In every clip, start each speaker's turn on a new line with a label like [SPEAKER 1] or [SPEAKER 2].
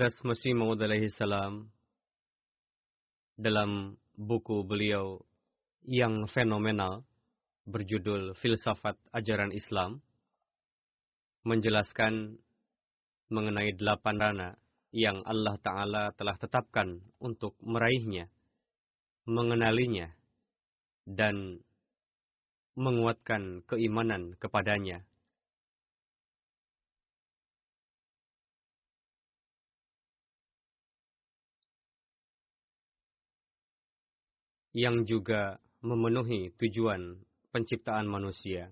[SPEAKER 1] Aqdas Masih Maud alaihi salam dalam buku beliau yang fenomenal berjudul Filsafat Ajaran Islam menjelaskan mengenai delapan rana yang Allah Ta'ala telah tetapkan untuk meraihnya, mengenalinya, dan menguatkan keimanan kepadanya. Yang juga memenuhi tujuan penciptaan manusia.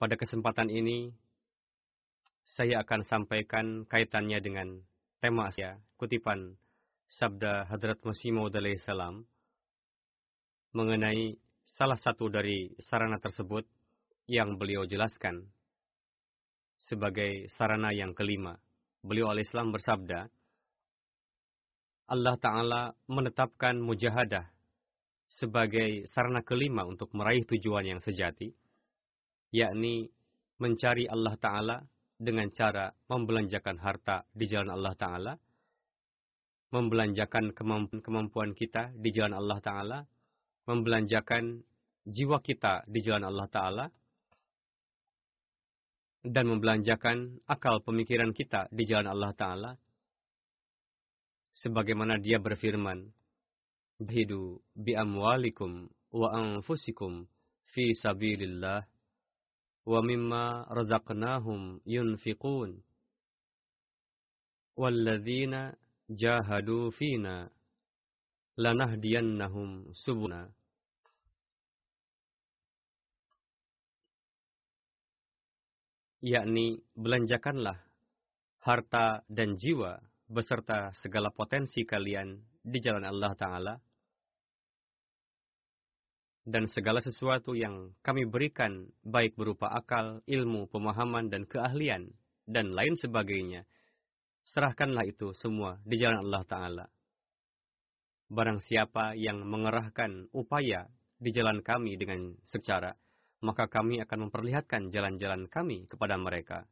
[SPEAKER 1] Pada kesempatan ini, saya akan sampaikan kaitannya dengan tema Asia, kutipan Sabda Hadrat Masih Maud salam mengenai salah satu dari sarana tersebut yang beliau jelaskan sebagai sarana yang kelima. Beliau Islam bersabda, Allah Ta'ala menetapkan mujahadah sebagai sarana kelima untuk meraih tujuan yang sejati, yakni mencari Allah Ta'ala dengan cara membelanjakan harta di jalan Allah Ta'ala, membelanjakan kemampuan kita di jalan Allah Ta'ala, membelanjakan jiwa kita di jalan Allah Ta'ala, dan membelanjakan akal pemikiran kita di jalan Allah Ta'ala, sebagaimana dia berfirman, Hidu bi amwalikum wa anfusikum fi sabilillah wa mimma razaqnahum yunfiqun. Walladzina jahadu fina lanahdiyannahum subuna yakni belanjakanlah harta dan jiwa beserta segala potensi kalian di jalan Allah Ta'ala dan segala sesuatu yang kami berikan, baik berupa akal, ilmu, pemahaman, dan keahlian, dan lain sebagainya, serahkanlah itu semua di jalan Allah Ta'ala. Barang siapa yang mengerahkan upaya di jalan kami dengan secara, maka kami akan memperlihatkan jalan-jalan kami kepada mereka.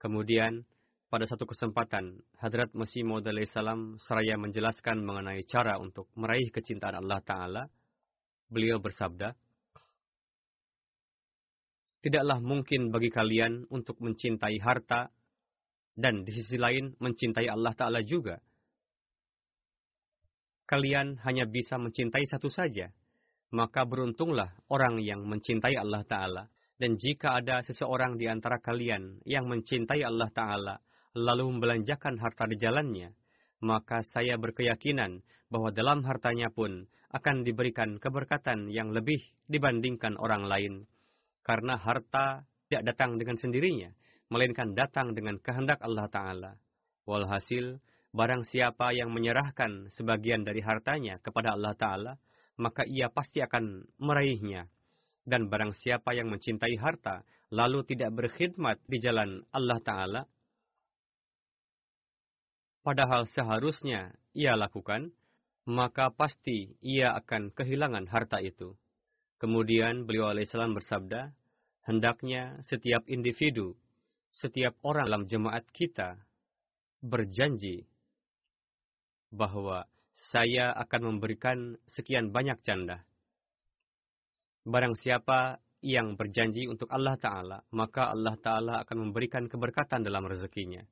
[SPEAKER 1] Kemudian, pada satu kesempatan, Hadrat Masih Maud salam seraya menjelaskan mengenai cara untuk meraih kecintaan Allah Ta'ala, beliau bersabda, Tidaklah mungkin bagi kalian untuk mencintai harta dan di sisi lain mencintai Allah Ta'ala juga. Kalian hanya bisa mencintai satu saja, maka beruntunglah orang yang mencintai Allah Ta'ala. Dan jika ada seseorang di antara kalian yang mencintai Allah Ta'ala, lalu membelanjakan harta di jalannya, maka saya berkeyakinan bahwa dalam hartanya pun akan diberikan keberkatan yang lebih dibandingkan orang lain. Karena harta tidak datang dengan sendirinya, melainkan datang dengan kehendak Allah Ta'ala. Walhasil, barang siapa yang menyerahkan sebagian dari hartanya kepada Allah Ta'ala, maka ia pasti akan meraihnya. Dan barang siapa yang mencintai harta, lalu tidak berkhidmat di jalan Allah Ta'ala, padahal seharusnya ia lakukan, maka pasti ia akan kehilangan harta itu. Kemudian beliau alaihissalam bersabda, hendaknya setiap individu, setiap orang dalam jemaat kita berjanji bahwa saya akan memberikan sekian banyak canda. Barang siapa yang berjanji untuk Allah Ta'ala, maka Allah Ta'ala akan memberikan keberkatan dalam rezekinya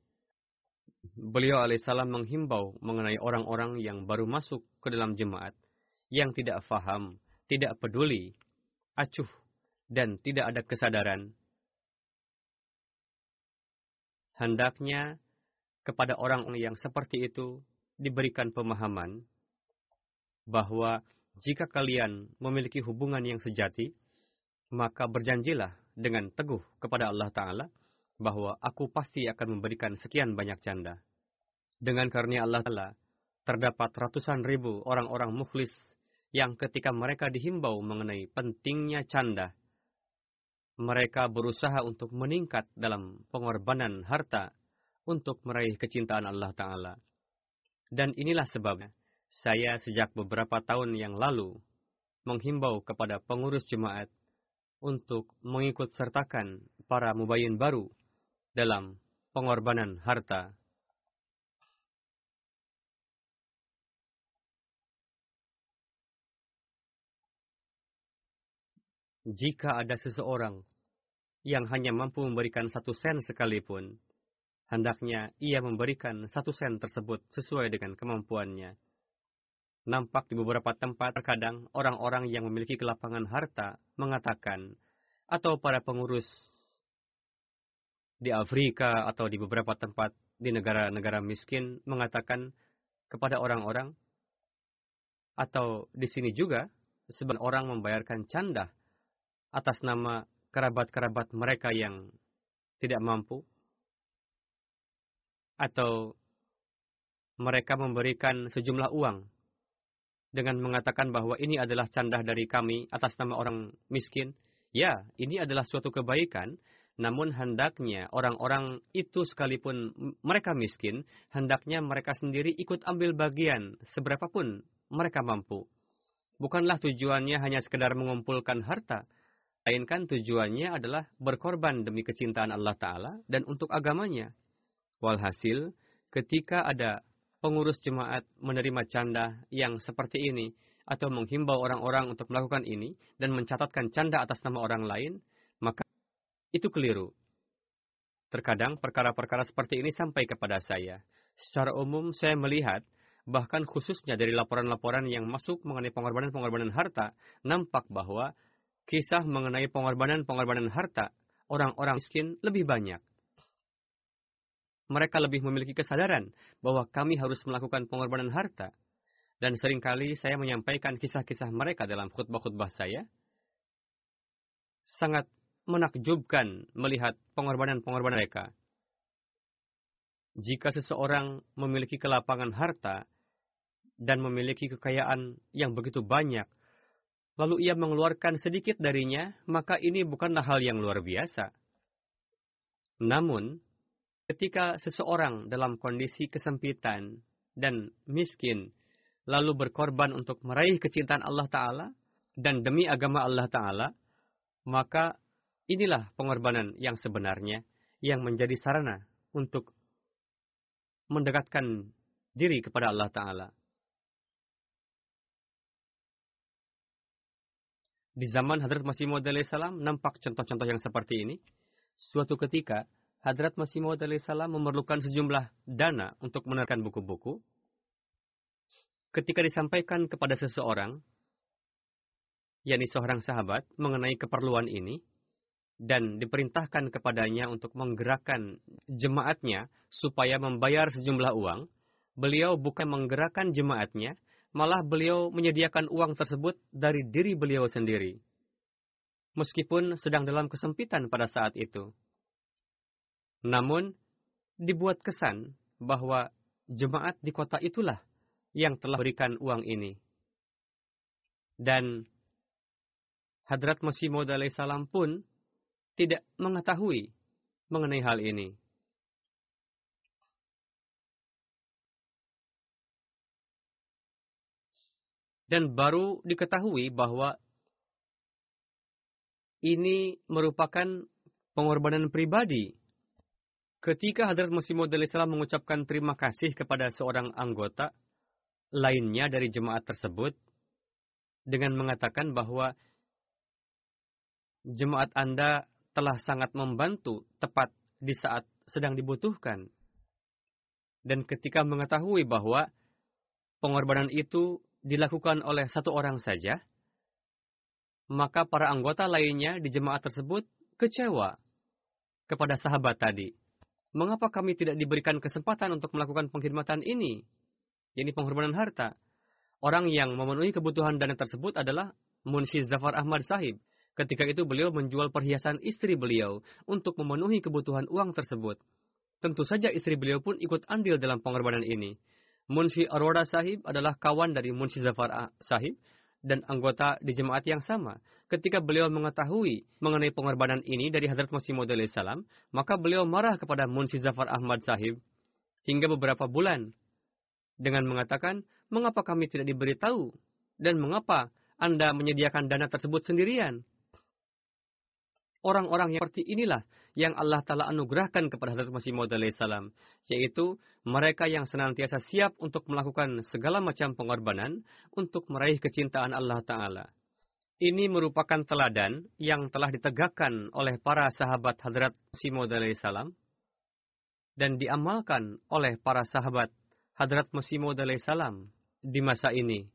[SPEAKER 1] beliau alaihissalam menghimbau mengenai orang-orang yang baru masuk ke dalam jemaat, yang tidak faham, tidak peduli, acuh, dan tidak ada kesadaran. Hendaknya kepada orang yang seperti itu diberikan pemahaman bahwa jika kalian memiliki hubungan yang sejati, maka berjanjilah dengan teguh kepada Allah Ta'ala bahwa aku pasti akan memberikan sekian banyak canda. Dengan karunia Allah Ta'ala, terdapat ratusan ribu orang-orang mukhlis yang ketika mereka dihimbau mengenai pentingnya canda, mereka berusaha untuk meningkat dalam pengorbanan harta untuk meraih kecintaan Allah Ta'ala. Dan inilah sebabnya, saya sejak beberapa tahun yang lalu menghimbau kepada pengurus jemaat untuk mengikut sertakan para mubayin baru dalam pengorbanan harta. Jika ada seseorang yang hanya mampu memberikan satu sen sekalipun, hendaknya ia memberikan satu sen tersebut sesuai dengan kemampuannya. Nampak di beberapa tempat terkadang orang-orang yang memiliki kelapangan harta mengatakan, atau para pengurus di Afrika atau di beberapa tempat di negara-negara miskin mengatakan kepada orang-orang atau di sini juga sebagian orang membayarkan canda atas nama kerabat-kerabat mereka yang tidak mampu atau mereka memberikan sejumlah uang dengan mengatakan bahwa ini adalah canda dari kami atas nama orang miskin. Ya, ini adalah suatu kebaikan, namun hendaknya orang-orang itu sekalipun mereka miskin, hendaknya mereka sendiri ikut ambil bagian seberapapun mereka mampu. Bukanlah tujuannya hanya sekedar mengumpulkan harta, melainkan tujuannya adalah berkorban demi kecintaan Allah Ta'ala dan untuk agamanya. Walhasil, ketika ada pengurus jemaat menerima canda yang seperti ini, atau menghimbau orang-orang untuk melakukan ini, dan mencatatkan canda atas nama orang lain, itu keliru. Terkadang perkara-perkara seperti ini sampai kepada saya. Secara umum saya melihat, bahkan khususnya dari laporan-laporan yang masuk mengenai pengorbanan-pengorbanan harta, nampak bahwa kisah mengenai pengorbanan-pengorbanan harta orang-orang miskin lebih banyak. Mereka lebih memiliki kesadaran bahwa kami harus melakukan pengorbanan harta. Dan sering kali saya menyampaikan kisah-kisah mereka dalam khutbah-khutbah saya. Sangat menakjubkan melihat pengorbanan-pengorbanan mereka. Jika seseorang memiliki kelapangan harta dan memiliki kekayaan yang begitu banyak, lalu ia mengeluarkan sedikit darinya, maka ini bukanlah hal yang luar biasa. Namun, ketika seseorang dalam kondisi kesempitan dan miskin, lalu berkorban untuk meraih kecintaan Allah Ta'ala dan demi agama Allah Ta'ala, maka Inilah pengorbanan yang sebenarnya yang menjadi sarana untuk mendekatkan diri kepada Allah Ta'ala. Di zaman Hadrat Masih Maud salam nampak contoh-contoh yang seperti ini. Suatu ketika, Hadrat Masih Maud salam memerlukan sejumlah dana untuk menerkan buku-buku. Ketika disampaikan kepada seseorang, yakni seorang sahabat, mengenai keperluan ini, dan diperintahkan kepadanya untuk menggerakkan jemaatnya supaya membayar sejumlah uang, beliau bukan menggerakkan jemaatnya, malah beliau menyediakan uang tersebut dari diri beliau sendiri. Meskipun sedang dalam kesempitan pada saat itu. Namun, dibuat kesan bahwa jemaat di kota itulah yang telah berikan uang ini. Dan Hadrat Masih Maud salam pun tidak mengetahui mengenai hal ini. Dan baru diketahui bahwa ini merupakan pengorbanan pribadi. Ketika Hadrat Masih Maud mengucapkan terima kasih kepada seorang anggota lainnya dari jemaat tersebut dengan mengatakan bahwa jemaat Anda telah sangat membantu tepat di saat sedang dibutuhkan. Dan ketika mengetahui bahwa pengorbanan itu dilakukan oleh satu orang saja, maka para anggota lainnya di jemaat tersebut kecewa kepada sahabat tadi. Mengapa kami tidak diberikan kesempatan untuk melakukan pengkhidmatan ini? Ini pengorbanan harta. Orang yang memenuhi kebutuhan dana tersebut adalah Munshi Zafar Ahmad Sahib. Ketika itu beliau menjual perhiasan istri beliau untuk memenuhi kebutuhan uang tersebut. Tentu saja istri beliau pun ikut andil dalam pengorbanan ini. Munshi Arora Sahib adalah kawan dari Munshi Zafar Sahib dan anggota di jemaat yang sama. Ketika beliau mengetahui mengenai pengorbanan ini dari Hazrat Masih Maud salam, maka beliau marah kepada Munshi Zafar Ahmad Sahib hingga beberapa bulan dengan mengatakan, mengapa kami tidak diberitahu dan mengapa Anda menyediakan dana tersebut sendirian? Orang-orang yang seperti inilah yang Allah Ta'ala anugerahkan kepada Hazrat Masih Maud salam, yaitu mereka yang senantiasa siap untuk melakukan segala macam pengorbanan untuk meraih kecintaan Allah Ta'ala. Ini merupakan teladan yang telah ditegakkan oleh para sahabat Hazrat Masih Maud salam dan diamalkan oleh para sahabat Hadrat Masih Maud salam di masa ini.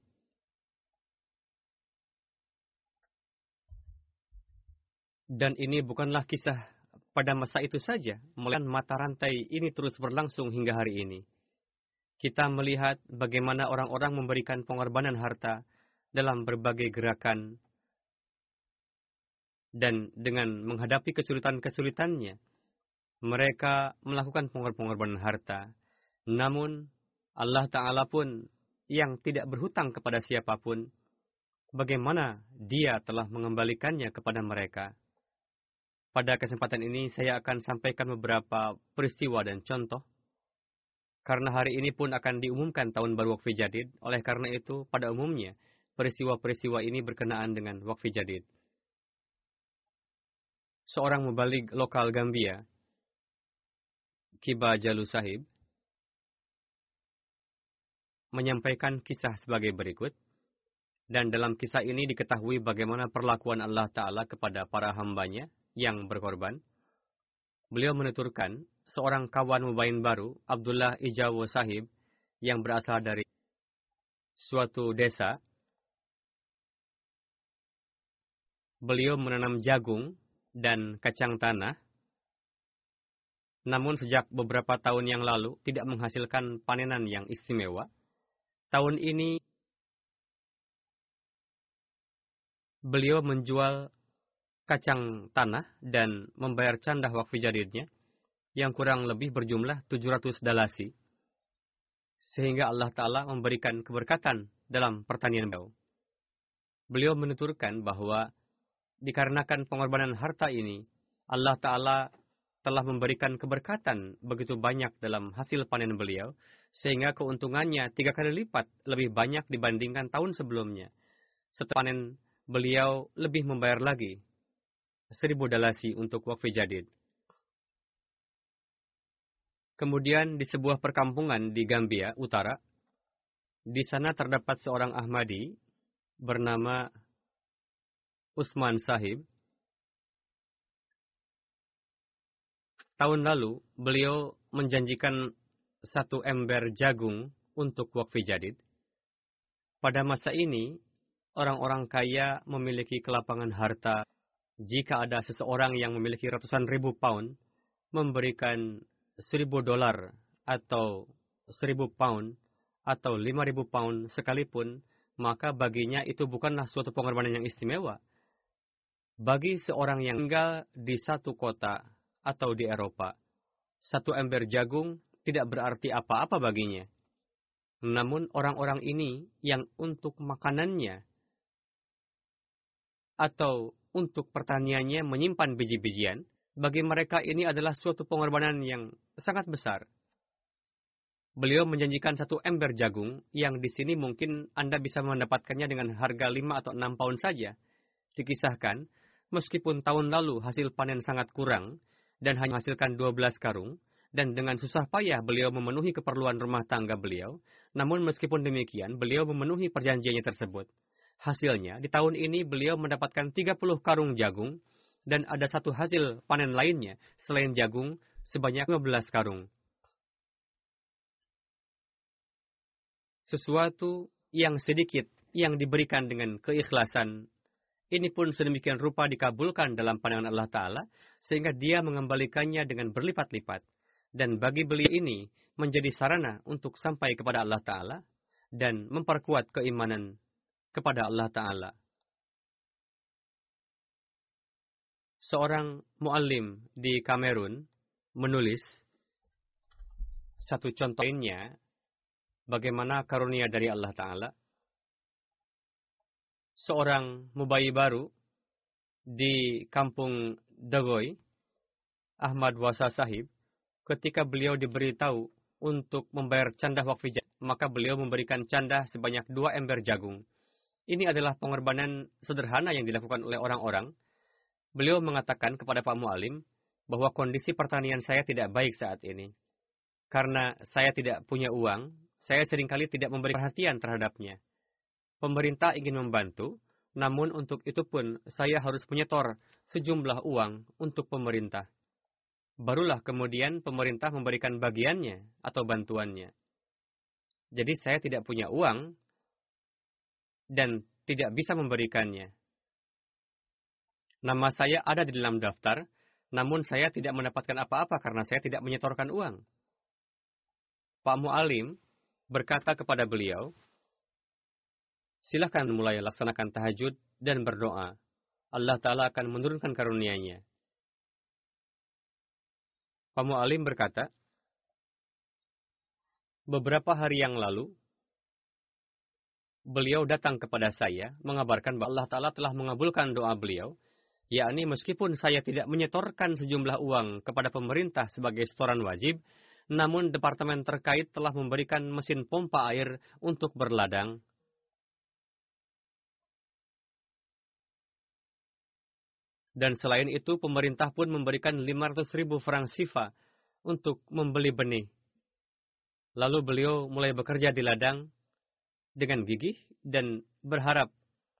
[SPEAKER 1] Dan ini bukanlah kisah pada masa itu saja, melainkan mata rantai ini terus berlangsung hingga hari ini. Kita melihat bagaimana orang-orang memberikan pengorbanan harta dalam berbagai gerakan dan dengan menghadapi kesulitan-kesulitannya, mereka melakukan pengorbanan harta. Namun, Allah Ta'ala pun yang tidak berhutang kepada siapa pun, bagaimana dia telah mengembalikannya kepada mereka. Pada kesempatan ini saya akan sampaikan beberapa peristiwa dan contoh. Karena hari ini pun akan diumumkan tahun baru Wakfi Jadid, oleh karena itu pada umumnya peristiwa-peristiwa ini berkenaan dengan Wakfi Jadid. Seorang mubalik lokal Gambia, Kiba Jalu Sahib, menyampaikan kisah sebagai berikut. Dan dalam kisah ini diketahui bagaimana perlakuan Allah Ta'ala kepada para hambanya yang berkorban. Beliau menuturkan, seorang kawan mubain baru, Abdullah Ijawo Sahib, yang berasal dari suatu desa, beliau menanam jagung dan kacang tanah, namun sejak beberapa tahun yang lalu tidak menghasilkan panenan yang istimewa. Tahun ini beliau menjual kacang tanah dan membayar candah wakfi jadidnya yang kurang lebih berjumlah 700 dalasi. Sehingga Allah Ta'ala memberikan keberkatan dalam pertanian beliau. Beliau menuturkan bahwa dikarenakan pengorbanan harta ini, Allah Ta'ala telah memberikan keberkatan begitu banyak dalam hasil panen beliau, sehingga keuntungannya tiga kali lipat lebih banyak dibandingkan tahun sebelumnya. Setelah panen beliau lebih membayar lagi seribu dalasi untuk wakfi jadid. Kemudian di sebuah perkampungan di Gambia Utara, di sana terdapat seorang Ahmadi bernama Usman Sahib. Tahun lalu, beliau menjanjikan satu ember jagung untuk wakfi jadid. Pada masa ini, orang-orang kaya memiliki kelapangan harta jika ada seseorang yang memiliki ratusan ribu pound memberikan seribu dolar atau seribu pound atau lima ribu pound sekalipun, maka baginya itu bukanlah suatu pengorbanan yang istimewa. Bagi seorang yang tinggal di satu kota atau di Eropa, satu ember jagung tidak berarti apa-apa baginya. Namun orang-orang ini yang untuk makanannya atau untuk pertaniannya menyimpan biji-bijian, bagi mereka ini adalah suatu pengorbanan yang sangat besar. Beliau menjanjikan satu ember jagung yang di sini mungkin Anda bisa mendapatkannya dengan harga 5 atau 6 pound saja. Dikisahkan, meskipun tahun lalu hasil panen sangat kurang dan hanya menghasilkan 12 karung, dan dengan susah payah beliau memenuhi keperluan rumah tangga beliau, namun meskipun demikian, beliau memenuhi perjanjiannya tersebut. Hasilnya, di tahun ini beliau mendapatkan 30 karung jagung, dan ada satu hasil panen lainnya selain jagung sebanyak 15 karung. sesuatu yang sedikit yang diberikan dengan keikhlasan ini pun sedemikian rupa dikabulkan dalam pandangan Allah Ta'ala, sehingga dia mengembalikannya dengan berlipat-lipat. Dan bagi beliau ini menjadi sarana untuk sampai kepada Allah Ta'ala dan memperkuat keimanan kepada Allah Ta'ala. Seorang muallim di Kamerun menulis satu contoh lainnya bagaimana karunia dari Allah Ta'ala. Seorang mubayi baru di kampung Dagoy, Ahmad Wasa Sahib, ketika beliau diberitahu untuk membayar canda wakfi maka beliau memberikan canda sebanyak dua ember jagung. Ini adalah pengorbanan sederhana yang dilakukan oleh orang-orang. Beliau mengatakan kepada Pak Mualim bahwa kondisi pertanian saya tidak baik saat ini. Karena saya tidak punya uang, saya sering kali tidak memberi perhatian terhadapnya. Pemerintah ingin membantu, namun untuk itu pun saya harus menyetor sejumlah uang untuk pemerintah. Barulah kemudian pemerintah memberikan bagiannya atau bantuannya. Jadi saya tidak punya uang dan tidak bisa memberikannya. Nama saya ada di dalam daftar, namun saya tidak mendapatkan apa-apa karena saya tidak menyetorkan uang. Pak Mu'alim berkata kepada beliau, Silahkan mulai laksanakan tahajud dan berdoa. Allah Ta'ala akan menurunkan karunia-Nya. Pak Mu'alim berkata, Beberapa hari yang lalu, beliau datang kepada saya mengabarkan bahwa Allah Ta'ala telah mengabulkan doa beliau, yakni meskipun saya tidak menyetorkan sejumlah uang kepada pemerintah sebagai setoran wajib, namun departemen terkait telah memberikan mesin pompa air untuk berladang. Dan selain itu, pemerintah pun memberikan 500 ribu franc sifa untuk membeli benih. Lalu beliau mulai bekerja di ladang dengan gigih dan berharap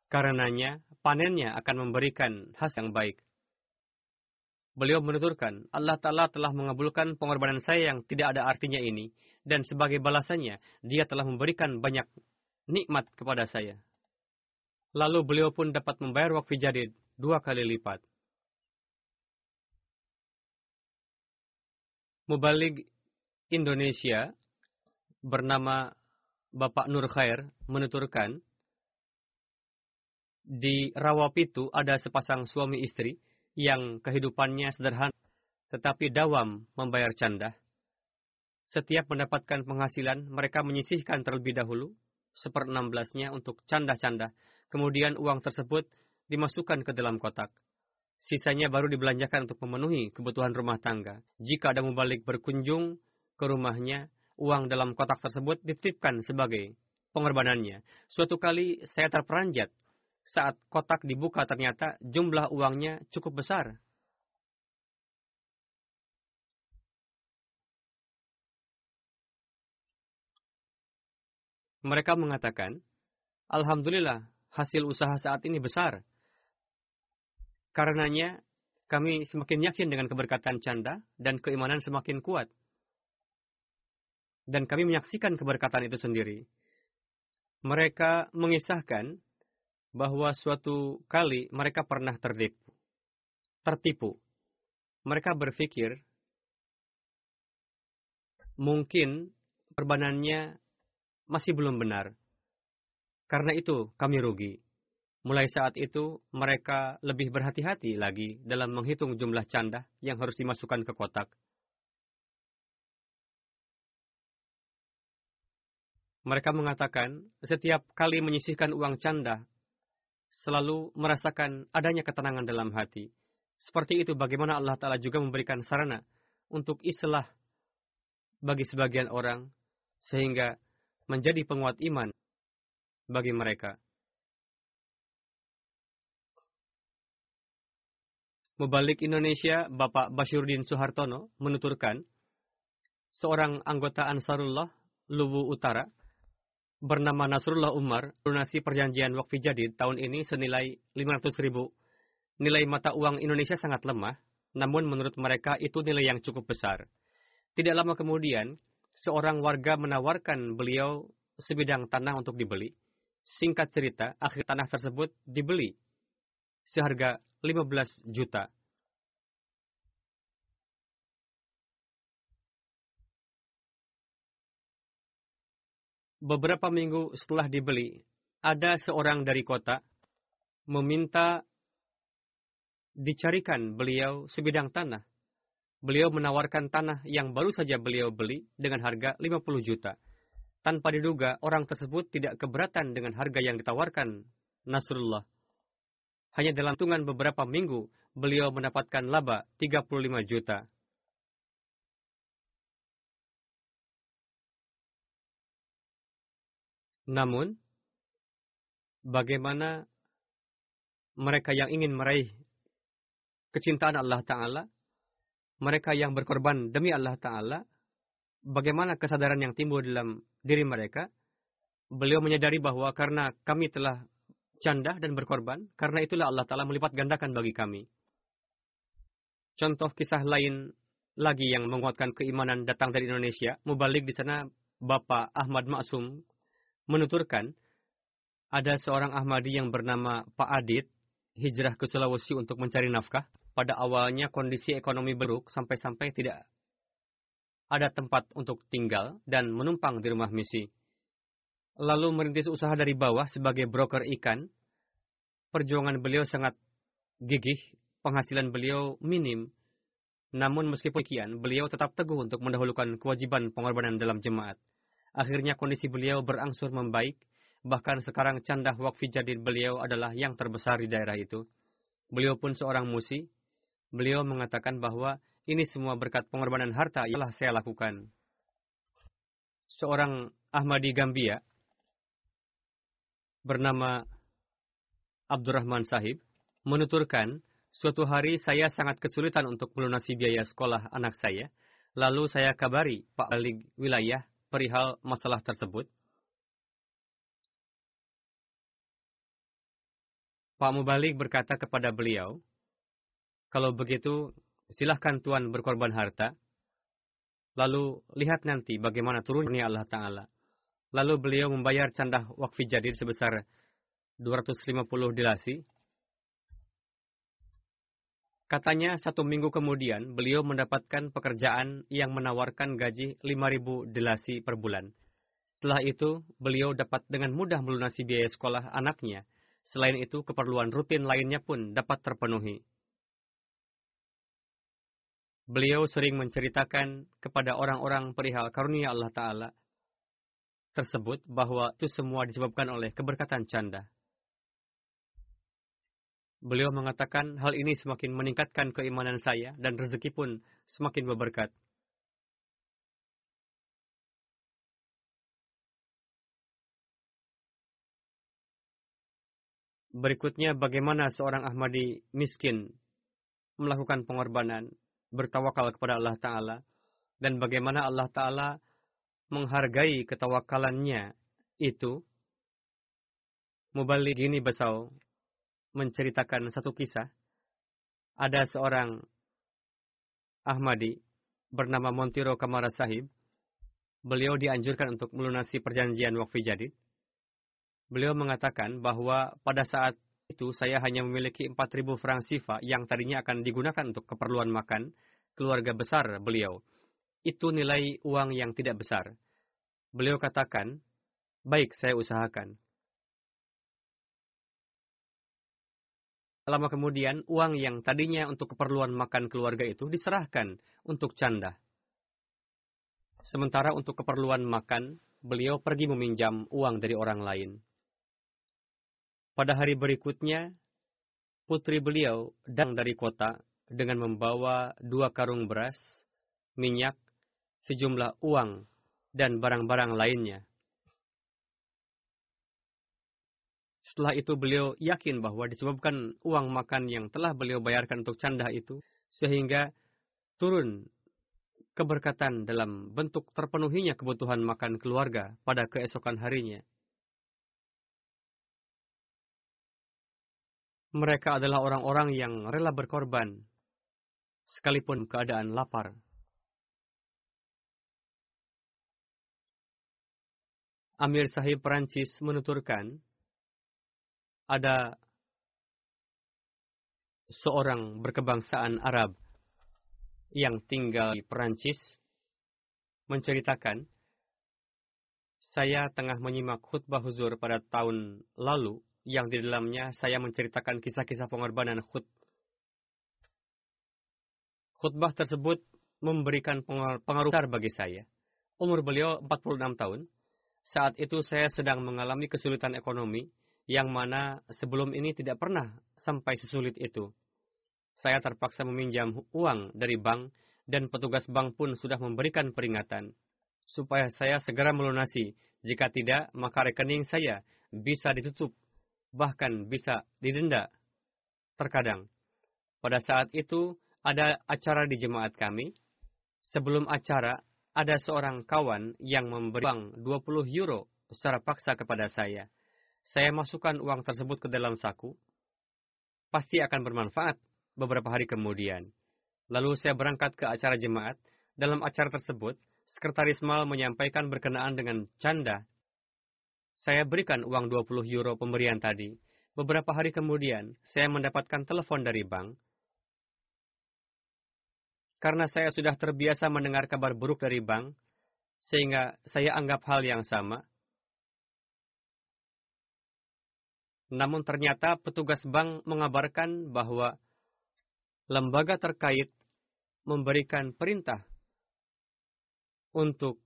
[SPEAKER 1] karenanya panennya akan memberikan hasil yang baik. Beliau menuturkan, Allah Ta'ala telah mengabulkan pengorbanan saya yang tidak ada artinya ini, dan sebagai balasannya, dia telah memberikan banyak nikmat kepada saya. Lalu beliau pun dapat membayar wakfi jadid dua kali lipat. Mubalik Indonesia bernama Bapak Nur Khair menuturkan, di Rawapitu ada sepasang suami istri yang kehidupannya sederhana tetapi dawam membayar canda. Setiap mendapatkan penghasilan, mereka menyisihkan terlebih dahulu, seper enam belasnya untuk canda-canda. Kemudian uang tersebut dimasukkan ke dalam kotak. Sisanya baru dibelanjakan untuk memenuhi kebutuhan rumah tangga. Jika ada mubalik berkunjung ke rumahnya, uang dalam kotak tersebut dititipkan sebagai pengorbanannya. Suatu kali saya terperanjat saat kotak dibuka ternyata jumlah uangnya cukup besar. Mereka mengatakan, Alhamdulillah, hasil usaha saat ini besar. Karenanya, kami semakin yakin dengan keberkatan canda dan keimanan semakin kuat. Dan kami menyaksikan keberkatan itu sendiri. Mereka mengisahkan bahwa suatu kali mereka pernah tertipu. tertipu. Mereka berpikir mungkin perbanannya masih belum benar. Karena itu kami rugi. Mulai saat itu, mereka lebih berhati-hati lagi dalam menghitung jumlah canda yang harus dimasukkan ke kotak. Mereka mengatakan, setiap kali menyisihkan uang canda, selalu merasakan adanya ketenangan dalam hati. Seperti itu bagaimana Allah Ta'ala juga memberikan sarana untuk islah bagi sebagian orang, sehingga menjadi penguat iman bagi mereka. Mubalik Indonesia, Bapak Basyurdin Soehartono, menuturkan, seorang anggota Ansarullah, Luwu Utara, bernama Nasrullah Umar, lunasi perjanjian wakfi jadid tahun ini senilai 500 ribu. Nilai mata uang Indonesia sangat lemah, namun menurut mereka itu nilai yang cukup besar. Tidak lama kemudian, seorang warga menawarkan beliau sebidang tanah untuk dibeli. Singkat cerita, akhir tanah tersebut dibeli seharga 15 juta. Beberapa minggu setelah dibeli, ada seorang dari kota meminta dicarikan beliau sebidang tanah. Beliau menawarkan tanah yang baru saja beliau beli dengan harga 50 juta. Tanpa diduga, orang tersebut tidak keberatan dengan harga yang ditawarkan Nasrullah. Hanya dalam hitungan beberapa minggu, beliau mendapatkan laba 35 juta. Namun, bagaimana mereka yang ingin meraih kecintaan Allah Ta'ala, mereka yang berkorban demi Allah Ta'ala, bagaimana kesadaran yang timbul dalam diri mereka, beliau menyadari bahwa karena kami telah canda dan berkorban, karena itulah Allah Ta'ala melipat gandakan bagi kami. Contoh kisah lain lagi yang menguatkan keimanan datang dari Indonesia, mubalik di sana Bapak Ahmad Maksum menuturkan, ada seorang Ahmadi yang bernama Pak Adit, hijrah ke Sulawesi untuk mencari nafkah. Pada awalnya kondisi ekonomi buruk sampai-sampai tidak ada tempat untuk tinggal dan menumpang di rumah misi lalu merintis usaha dari bawah sebagai broker ikan. Perjuangan beliau sangat gigih, penghasilan beliau minim. Namun meskipun demikian, beliau tetap teguh untuk mendahulukan kewajiban pengorbanan dalam jemaat. Akhirnya kondisi beliau berangsur membaik, bahkan sekarang candah wakfi jadid beliau adalah yang terbesar di daerah itu. Beliau pun seorang musi. Beliau mengatakan bahwa ini semua berkat pengorbanan harta yang telah saya lakukan. Seorang Ahmadi Gambia bernama Abdurrahman Sahib menuturkan, suatu hari saya sangat kesulitan untuk melunasi biaya sekolah anak saya. Lalu saya kabari Pak Balik Wilayah perihal masalah tersebut. Pak Mubalik berkata kepada beliau, kalau begitu, silahkan Tuan berkorban harta. Lalu lihat nanti bagaimana turunnya Allah Ta'ala. Lalu beliau membayar candah wakfi jadid sebesar 250 dilasi. Katanya satu minggu kemudian beliau mendapatkan pekerjaan yang menawarkan gaji 5.000 dilasi per bulan. Setelah itu, beliau dapat dengan mudah melunasi biaya sekolah anaknya. Selain itu, keperluan rutin lainnya pun dapat terpenuhi. Beliau sering menceritakan kepada orang-orang perihal karunia Allah Ta'ala tersebut bahwa itu semua disebabkan oleh keberkatan canda. Beliau mengatakan hal ini semakin meningkatkan keimanan saya dan rezeki pun semakin berberkat. Berikutnya bagaimana seorang Ahmadi miskin melakukan pengorbanan, bertawakal kepada Allah Ta'ala, dan bagaimana Allah Ta'ala menghargai ketawakalannya itu, Mubalik Gini Besau menceritakan satu kisah. Ada seorang Ahmadi bernama Montiro Kamara Sahib. Beliau dianjurkan untuk melunasi perjanjian wakfi jadid. Beliau mengatakan bahwa pada saat itu saya hanya memiliki 4.000 franc sifa yang tadinya akan digunakan untuk keperluan makan keluarga besar beliau. Itu nilai uang yang tidak besar. Beliau katakan, baik saya usahakan. Lama kemudian, uang yang tadinya untuk keperluan makan keluarga itu diserahkan untuk canda. Sementara untuk keperluan makan, beliau pergi meminjam uang dari orang lain. Pada hari berikutnya, putri beliau datang dari kota dengan membawa dua karung beras, minyak, sejumlah uang, dan barang-barang lainnya. Setelah itu beliau yakin bahwa disebabkan uang makan yang telah beliau bayarkan untuk canda itu, sehingga turun keberkatan dalam bentuk terpenuhinya kebutuhan makan keluarga pada keesokan harinya. Mereka adalah orang-orang yang rela berkorban, sekalipun keadaan lapar. Amir Sahib Perancis menuturkan, ada seorang berkebangsaan Arab yang tinggal di Perancis menceritakan, saya tengah menyimak khutbah huzur pada tahun lalu yang di dalamnya saya menceritakan kisah-kisah pengorbanan khut. Khutbah tersebut memberikan pengaruh besar bagi saya. Umur beliau 46 tahun. Saat itu saya sedang mengalami kesulitan ekonomi yang mana sebelum ini tidak pernah sampai sesulit itu. Saya terpaksa meminjam uang dari bank dan petugas bank pun sudah memberikan peringatan supaya saya segera melunasi. Jika tidak, maka rekening saya bisa ditutup, bahkan bisa didenda. Terkadang, pada saat itu ada acara di jemaat kami. Sebelum acara, ada seorang kawan yang memberi uang 20 euro secara paksa kepada saya saya masukkan uang tersebut ke dalam saku, pasti akan bermanfaat beberapa hari kemudian. Lalu saya berangkat ke acara jemaat. Dalam acara tersebut, Sekretaris Mal menyampaikan berkenaan dengan canda. Saya berikan uang 20 euro pemberian tadi. Beberapa hari kemudian, saya mendapatkan telepon dari bank. Karena saya sudah terbiasa mendengar kabar buruk dari bank, sehingga saya anggap hal yang sama. Namun ternyata petugas bank mengabarkan bahwa lembaga terkait memberikan perintah untuk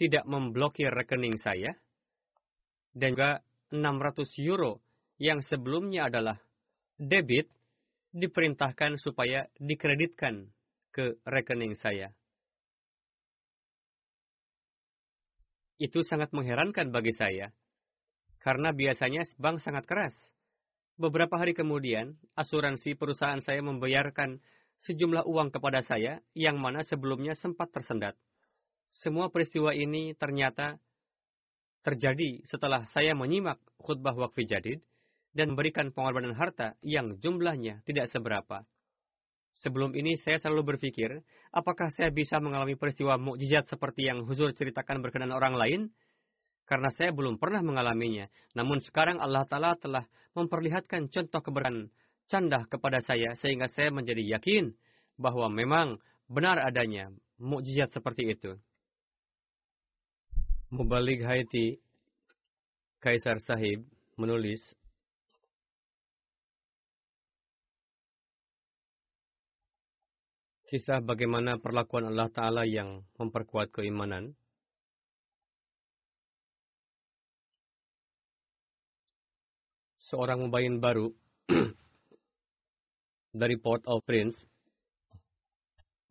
[SPEAKER 1] tidak memblokir rekening saya dan juga 600 euro yang sebelumnya adalah debit diperintahkan supaya dikreditkan ke rekening saya. Itu sangat mengherankan bagi saya karena biasanya bank sangat keras. Beberapa hari kemudian, asuransi perusahaan saya membayarkan sejumlah uang kepada saya yang mana sebelumnya sempat tersendat. Semua peristiwa ini ternyata terjadi setelah saya menyimak khutbah wakfi jadid dan memberikan pengorbanan harta yang jumlahnya tidak seberapa. Sebelum ini saya selalu berpikir, apakah saya bisa mengalami peristiwa mukjizat seperti yang Huzur ceritakan berkenan orang lain? Karena saya belum pernah mengalaminya. Namun sekarang Allah Ta'ala telah memperlihatkan contoh keberan canda kepada saya sehingga saya menjadi yakin bahwa memang benar adanya mukjizat seperti itu. Mubalik Haiti, Kaisar Sahib, menulis, Kisah bagaimana perlakuan Allah Ta'ala yang memperkuat keimanan, seorang mubayin baru dari Port au Prince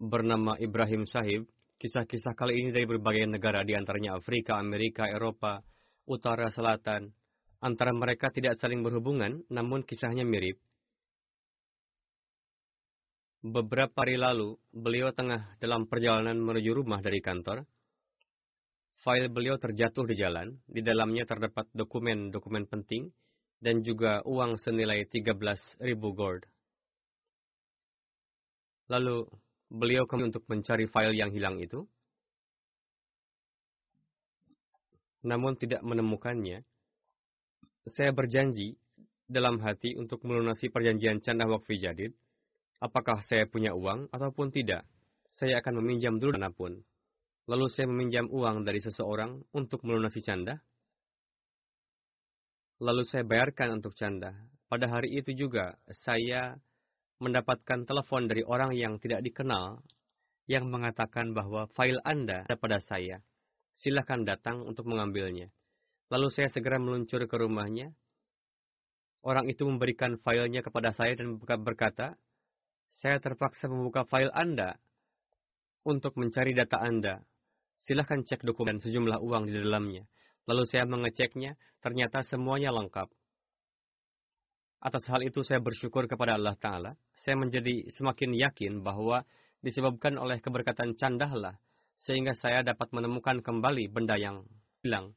[SPEAKER 1] bernama Ibrahim Sahib. Kisah-kisah kali ini dari berbagai negara, di antaranya Afrika, Amerika, Eropa, Utara, Selatan. Antara mereka tidak saling berhubungan, namun kisahnya mirip. Beberapa hari lalu, beliau tengah dalam perjalanan menuju rumah dari kantor. File beliau terjatuh di jalan. Di dalamnya terdapat dokumen-dokumen penting dan juga uang senilai 13.000 gold. Lalu beliau kembali untuk mencari file yang hilang itu, namun tidak menemukannya. Saya berjanji dalam hati untuk melunasi perjanjian canda wakfi jadid. Apakah saya punya uang ataupun tidak, saya akan meminjam dulu mana pun. Lalu saya meminjam uang dari seseorang untuk melunasi canda. Lalu saya bayarkan untuk canda. Pada hari itu juga saya mendapatkan telepon dari orang yang tidak dikenal yang mengatakan bahwa file Anda ada pada saya. Silahkan datang untuk mengambilnya. Lalu saya segera meluncur ke rumahnya. Orang itu memberikan filenya kepada saya dan berkata, saya terpaksa membuka file Anda untuk mencari data Anda. Silahkan cek dokumen sejumlah uang di dalamnya. Lalu saya mengeceknya, ternyata semuanya lengkap. Atas hal itu saya bersyukur kepada Allah Ta'ala. Saya menjadi semakin yakin bahwa disebabkan oleh keberkatan candahlah, sehingga saya dapat menemukan kembali benda yang hilang.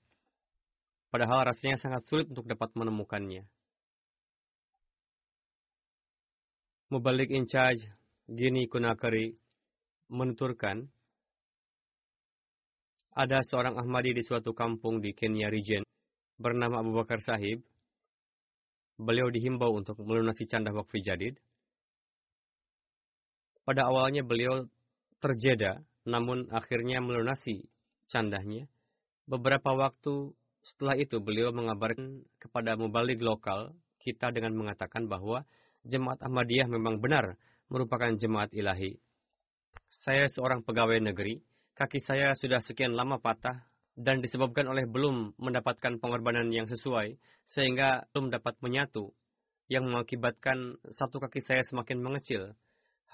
[SPEAKER 1] Padahal rasanya sangat sulit untuk dapat menemukannya. Mubalik in charge Gini Kunakari menuturkan, ada seorang Ahmadi di suatu kampung di Kenya Region bernama Abu Bakar Sahib beliau dihimbau untuk melunasi canda wakfi jadid. Pada awalnya beliau terjeda, namun akhirnya melunasi candahnya. Beberapa waktu setelah itu beliau mengabarkan kepada mubalik lokal kita dengan mengatakan bahwa jemaat Ahmadiyah memang benar merupakan jemaat ilahi. Saya seorang pegawai negeri, kaki saya sudah sekian lama patah dan disebabkan oleh belum mendapatkan pengorbanan yang sesuai, sehingga belum dapat menyatu, yang mengakibatkan satu kaki saya semakin mengecil.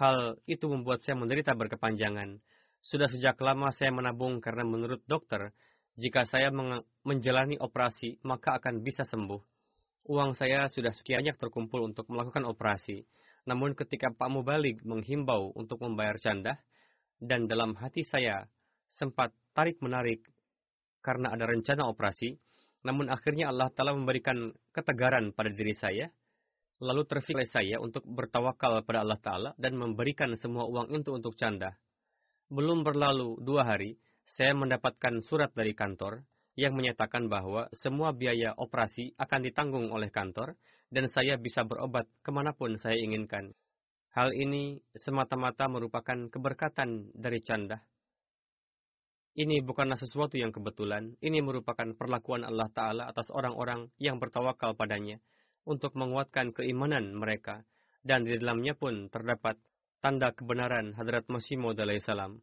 [SPEAKER 1] Hal itu membuat saya menderita berkepanjangan. Sudah sejak lama saya menabung karena menurut dokter, jika saya menjalani operasi, maka akan bisa sembuh. Uang saya sudah sekian banyak terkumpul untuk melakukan operasi. Namun ketika Pak Mubalik menghimbau untuk membayar candah, dan dalam hati saya sempat tarik-menarik karena ada rencana operasi, namun akhirnya Allah Ta'ala memberikan ketegaran pada diri saya, lalu terfikir saya untuk bertawakal pada Allah Ta'ala dan memberikan semua uang itu untuk canda. Belum berlalu dua hari, saya mendapatkan surat dari kantor yang menyatakan bahwa semua biaya operasi akan ditanggung oleh kantor dan saya bisa berobat ke mana pun saya inginkan. Hal ini semata-mata merupakan keberkatan dari canda ini bukanlah sesuatu yang kebetulan, ini merupakan perlakuan Allah Ta'ala atas orang-orang yang bertawakal padanya untuk menguatkan keimanan mereka, dan di dalamnya pun terdapat tanda kebenaran Hadrat Masih Maud salam.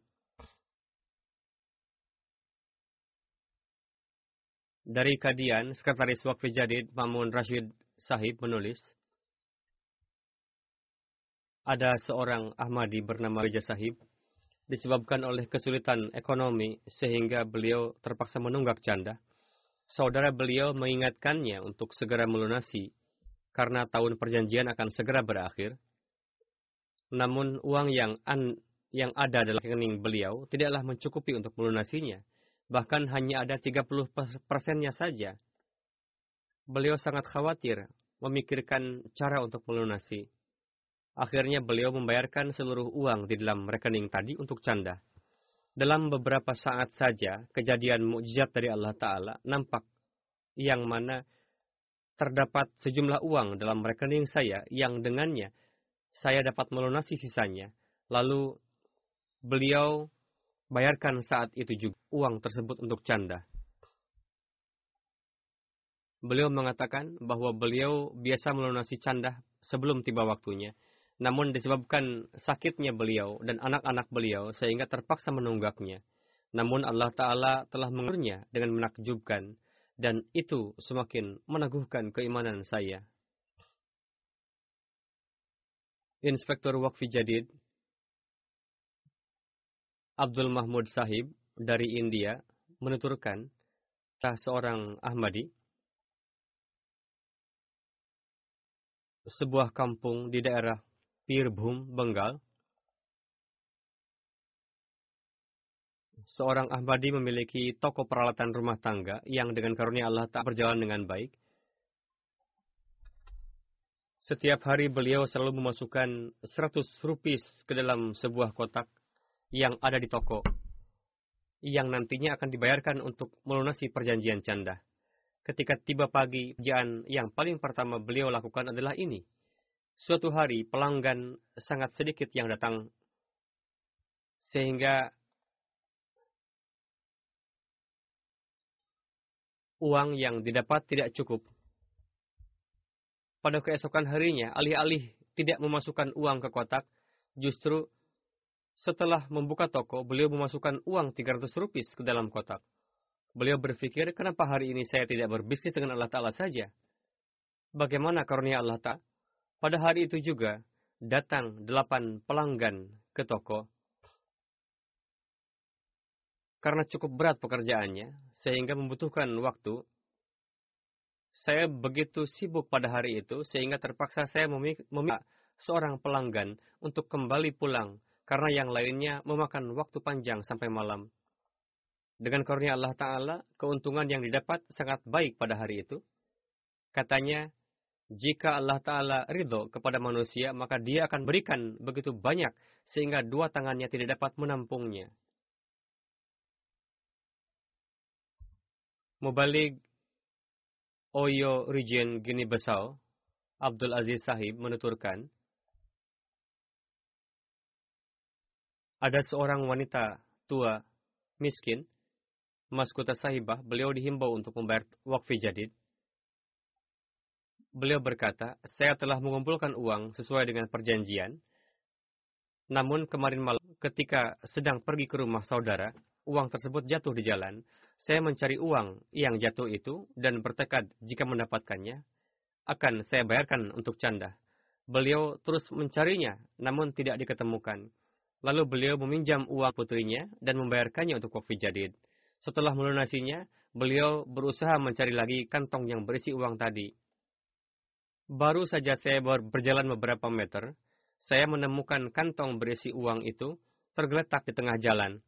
[SPEAKER 1] Dari Kadian, Sekretaris Wakfi Jadid Mamun Rashid Sahib menulis, ada seorang Ahmadi bernama Raja Sahib disebabkan oleh kesulitan ekonomi sehingga beliau terpaksa menunggak janda. Saudara beliau mengingatkannya untuk segera melunasi karena tahun perjanjian akan segera berakhir. Namun uang yang an, yang ada dalam rekening beliau tidaklah mencukupi untuk melunasinya. Bahkan hanya ada 30 persennya saja. Beliau sangat khawatir memikirkan cara untuk melunasi. Akhirnya beliau membayarkan seluruh uang di dalam rekening tadi untuk canda. Dalam beberapa saat saja, kejadian mukjizat dari Allah Ta'ala nampak yang mana terdapat sejumlah uang dalam rekening saya yang dengannya saya dapat melunasi sisanya. Lalu beliau bayarkan saat itu juga uang tersebut untuk canda. Beliau mengatakan bahwa beliau biasa melunasi canda sebelum tiba waktunya namun disebabkan sakitnya beliau dan anak-anak beliau sehingga terpaksa menunggaknya. Namun Allah Ta'ala telah mengurnya dengan menakjubkan dan itu semakin meneguhkan keimanan saya. Inspektur Wakfi Jadid Abdul Mahmud Sahib dari India menuturkan seorang Ahmadi sebuah kampung di daerah Pirbhum, Bengal. Seorang Ahmadi memiliki toko peralatan rumah tangga yang dengan karunia Allah tak berjalan dengan baik. Setiap hari beliau selalu memasukkan 100 rupis ke dalam sebuah kotak yang ada di toko, yang nantinya akan dibayarkan untuk melunasi perjanjian canda. Ketika tiba pagi, pekerjaan yang paling pertama beliau lakukan adalah ini – Suatu hari pelanggan sangat sedikit yang datang, sehingga uang yang didapat tidak cukup. Pada keesokan harinya, alih-alih tidak memasukkan uang ke kotak, justru setelah membuka toko, beliau memasukkan uang 300 rupiah ke dalam kotak. Beliau berpikir, kenapa hari ini saya tidak berbisnis dengan Allah Ta'ala saja? Bagaimana karunia Allah Ta'ala? Pada hari itu juga, datang delapan pelanggan ke toko. Karena cukup berat pekerjaannya, sehingga membutuhkan waktu, saya begitu sibuk pada hari itu, sehingga terpaksa saya meminta seorang pelanggan untuk kembali pulang karena yang lainnya memakan waktu panjang sampai malam. Dengan karunia Allah Ta'ala, keuntungan yang didapat sangat baik pada hari itu. Katanya, jika Allah Ta'ala ridho kepada manusia, maka dia akan berikan begitu banyak sehingga dua tangannya tidak dapat menampungnya. Mubalik Oyo Region Gini Besau, Abdul Aziz Sahib menuturkan, ada seorang wanita tua miskin, Maskuta Sahibah, beliau dihimbau untuk membayar wakfi jadid. Beliau berkata, saya telah mengumpulkan uang sesuai dengan perjanjian. Namun kemarin malam ketika sedang pergi ke rumah saudara, uang tersebut jatuh di jalan. Saya mencari uang yang jatuh itu dan bertekad jika mendapatkannya, akan saya bayarkan untuk canda. Beliau terus mencarinya, namun tidak diketemukan. Lalu beliau meminjam uang putrinya dan membayarkannya untuk kopi jadid. Setelah melunasinya, beliau berusaha mencari lagi kantong yang berisi uang tadi. Baru saja saya berjalan beberapa meter, saya menemukan kantong berisi uang itu tergeletak di tengah jalan.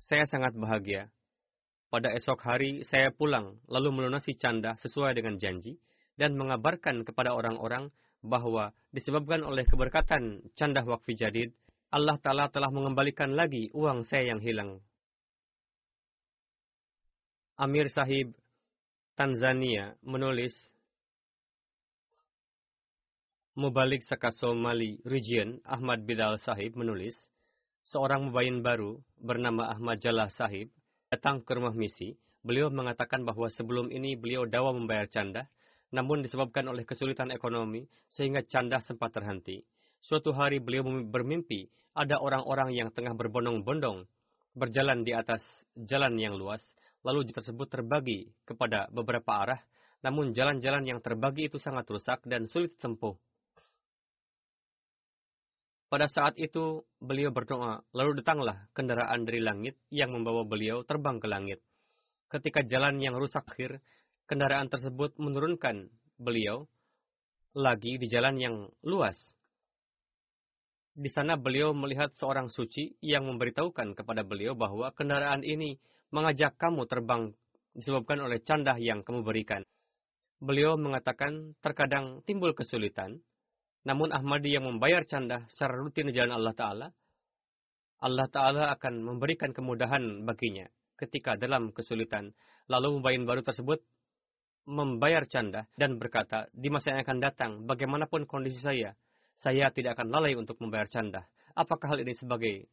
[SPEAKER 1] Saya sangat bahagia. Pada esok hari, saya pulang, lalu melunasi canda sesuai dengan janji, dan mengabarkan kepada orang-orang bahwa disebabkan oleh keberkatan candah wakfi jadid, Allah Ta'ala telah mengembalikan lagi uang saya yang hilang. Amir Sahib Tanzania menulis Mubalik Sakasomali Region Ahmad Bidal Sahib menulis, seorang mubayin baru bernama Ahmad Jalah Sahib datang ke rumah misi. Beliau mengatakan bahwa sebelum ini beliau dawa membayar canda, namun disebabkan oleh kesulitan ekonomi sehingga canda sempat terhenti. Suatu hari beliau bermimpi ada orang-orang yang tengah berbondong-bondong berjalan di atas jalan yang luas, lalu tersebut terbagi kepada beberapa arah, namun jalan-jalan yang terbagi itu sangat rusak dan sulit tempuh. Pada saat itu, beliau berdoa, lalu datanglah kendaraan dari langit yang membawa beliau terbang ke langit. Ketika jalan yang rusak akhir, kendaraan tersebut menurunkan beliau lagi di jalan yang luas. Di sana beliau melihat seorang suci yang memberitahukan kepada beliau bahwa kendaraan ini mengajak kamu terbang disebabkan oleh candah yang kamu berikan. Beliau mengatakan terkadang timbul kesulitan, namun Ahmadi yang membayar candah secara rutin di jalan Allah Ta'ala, Allah Ta'ala akan memberikan kemudahan baginya ketika dalam kesulitan. Lalu mubayin baru tersebut membayar canda dan berkata, di masa yang akan datang, bagaimanapun kondisi saya, saya tidak akan lalai untuk membayar canda. Apakah hal ini sebagai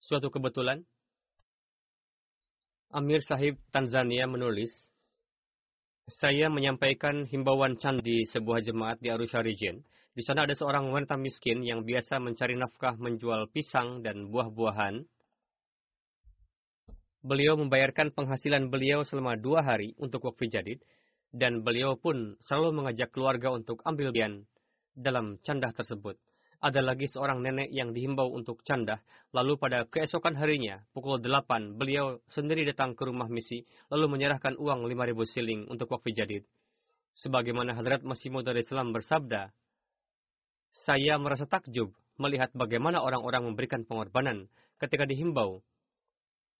[SPEAKER 1] suatu kebetulan? Amir Sahib Tanzania menulis, saya menyampaikan himbauan canda di sebuah jemaat di Arusha Region. Di sana ada seorang wanita miskin yang biasa mencari nafkah menjual pisang dan buah-buahan Beliau membayarkan penghasilan beliau selama dua hari untuk wakfi jadid, dan beliau pun selalu mengajak keluarga untuk ambil bagian dalam candah tersebut. Ada lagi seorang nenek yang dihimbau untuk candah, lalu pada keesokan harinya, pukul delapan, beliau sendiri datang ke rumah misi, lalu menyerahkan uang lima ribu siling untuk wakfi jadid. Sebagaimana Hadrat Masih Maud Islam bersabda, saya merasa takjub melihat bagaimana orang-orang memberikan pengorbanan ketika dihimbau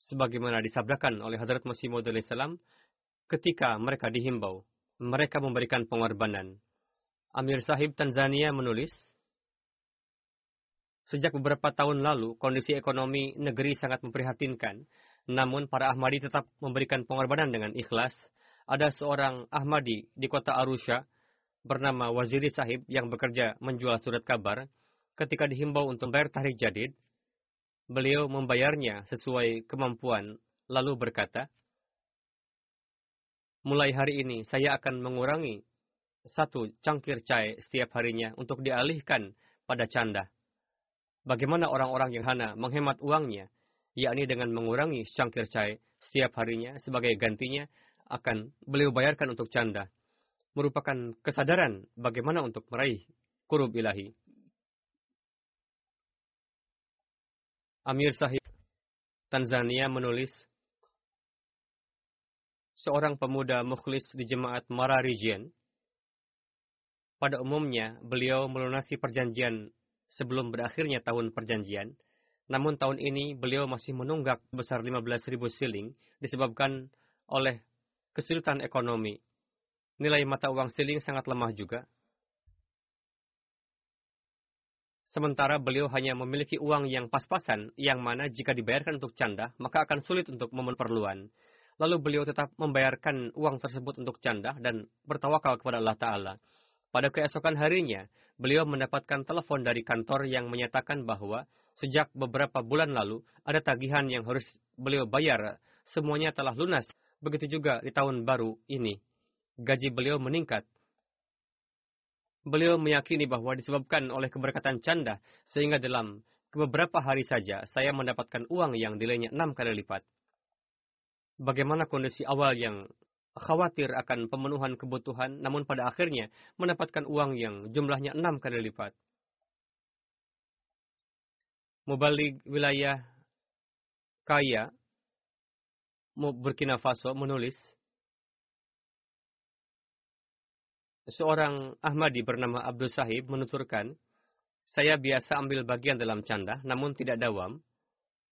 [SPEAKER 1] sebagaimana disabdakan oleh Hadrat Masih Maud salam ketika mereka dihimbau, mereka memberikan pengorbanan. Amir Sahib Tanzania menulis, Sejak beberapa tahun lalu, kondisi ekonomi negeri sangat memprihatinkan. Namun, para Ahmadi tetap memberikan pengorbanan dengan ikhlas. Ada seorang Ahmadi di kota Arusha bernama Waziri Sahib yang bekerja menjual surat kabar. Ketika dihimbau untuk bayar tarik jadid, Beliau membayarnya sesuai kemampuan, lalu berkata, mulai hari ini saya akan mengurangi satu cangkir cai setiap harinya untuk dialihkan pada canda. Bagaimana orang-orang yang hana menghemat uangnya, yakni dengan mengurangi cangkir cai setiap harinya sebagai gantinya akan beliau bayarkan untuk canda. Merupakan kesadaran bagaimana untuk meraih kurub ilahi. Amir Sahib Tanzania menulis, seorang pemuda mukhlis di jemaat Mara Region. Pada umumnya, beliau melunasi perjanjian sebelum berakhirnya tahun perjanjian. Namun tahun ini beliau masih menunggak besar 15.000 siling disebabkan oleh kesulitan ekonomi. Nilai mata uang siling sangat lemah juga. Sementara beliau hanya memiliki uang yang pas-pasan, yang mana jika dibayarkan untuk canda, maka akan sulit untuk memenuhi perluan. Lalu beliau tetap membayarkan uang tersebut untuk canda dan bertawakal kepada Allah Ta'ala. Pada keesokan harinya, beliau mendapatkan telepon dari kantor yang menyatakan bahwa sejak beberapa bulan lalu ada tagihan yang harus beliau bayar. Semuanya telah lunas. Begitu juga di tahun baru ini. Gaji beliau meningkat Beliau meyakini bahwa disebabkan oleh keberkatan canda, sehingga dalam beberapa hari saja saya mendapatkan uang yang nilainya enam kali lipat. Bagaimana kondisi awal yang khawatir akan pemenuhan kebutuhan, namun pada akhirnya mendapatkan uang yang jumlahnya enam kali lipat. Mubalik wilayah kaya Burkina Faso menulis, Seorang Ahmadi bernama Abdul Sahib menuturkan, saya biasa ambil bagian dalam canda, namun tidak dawam.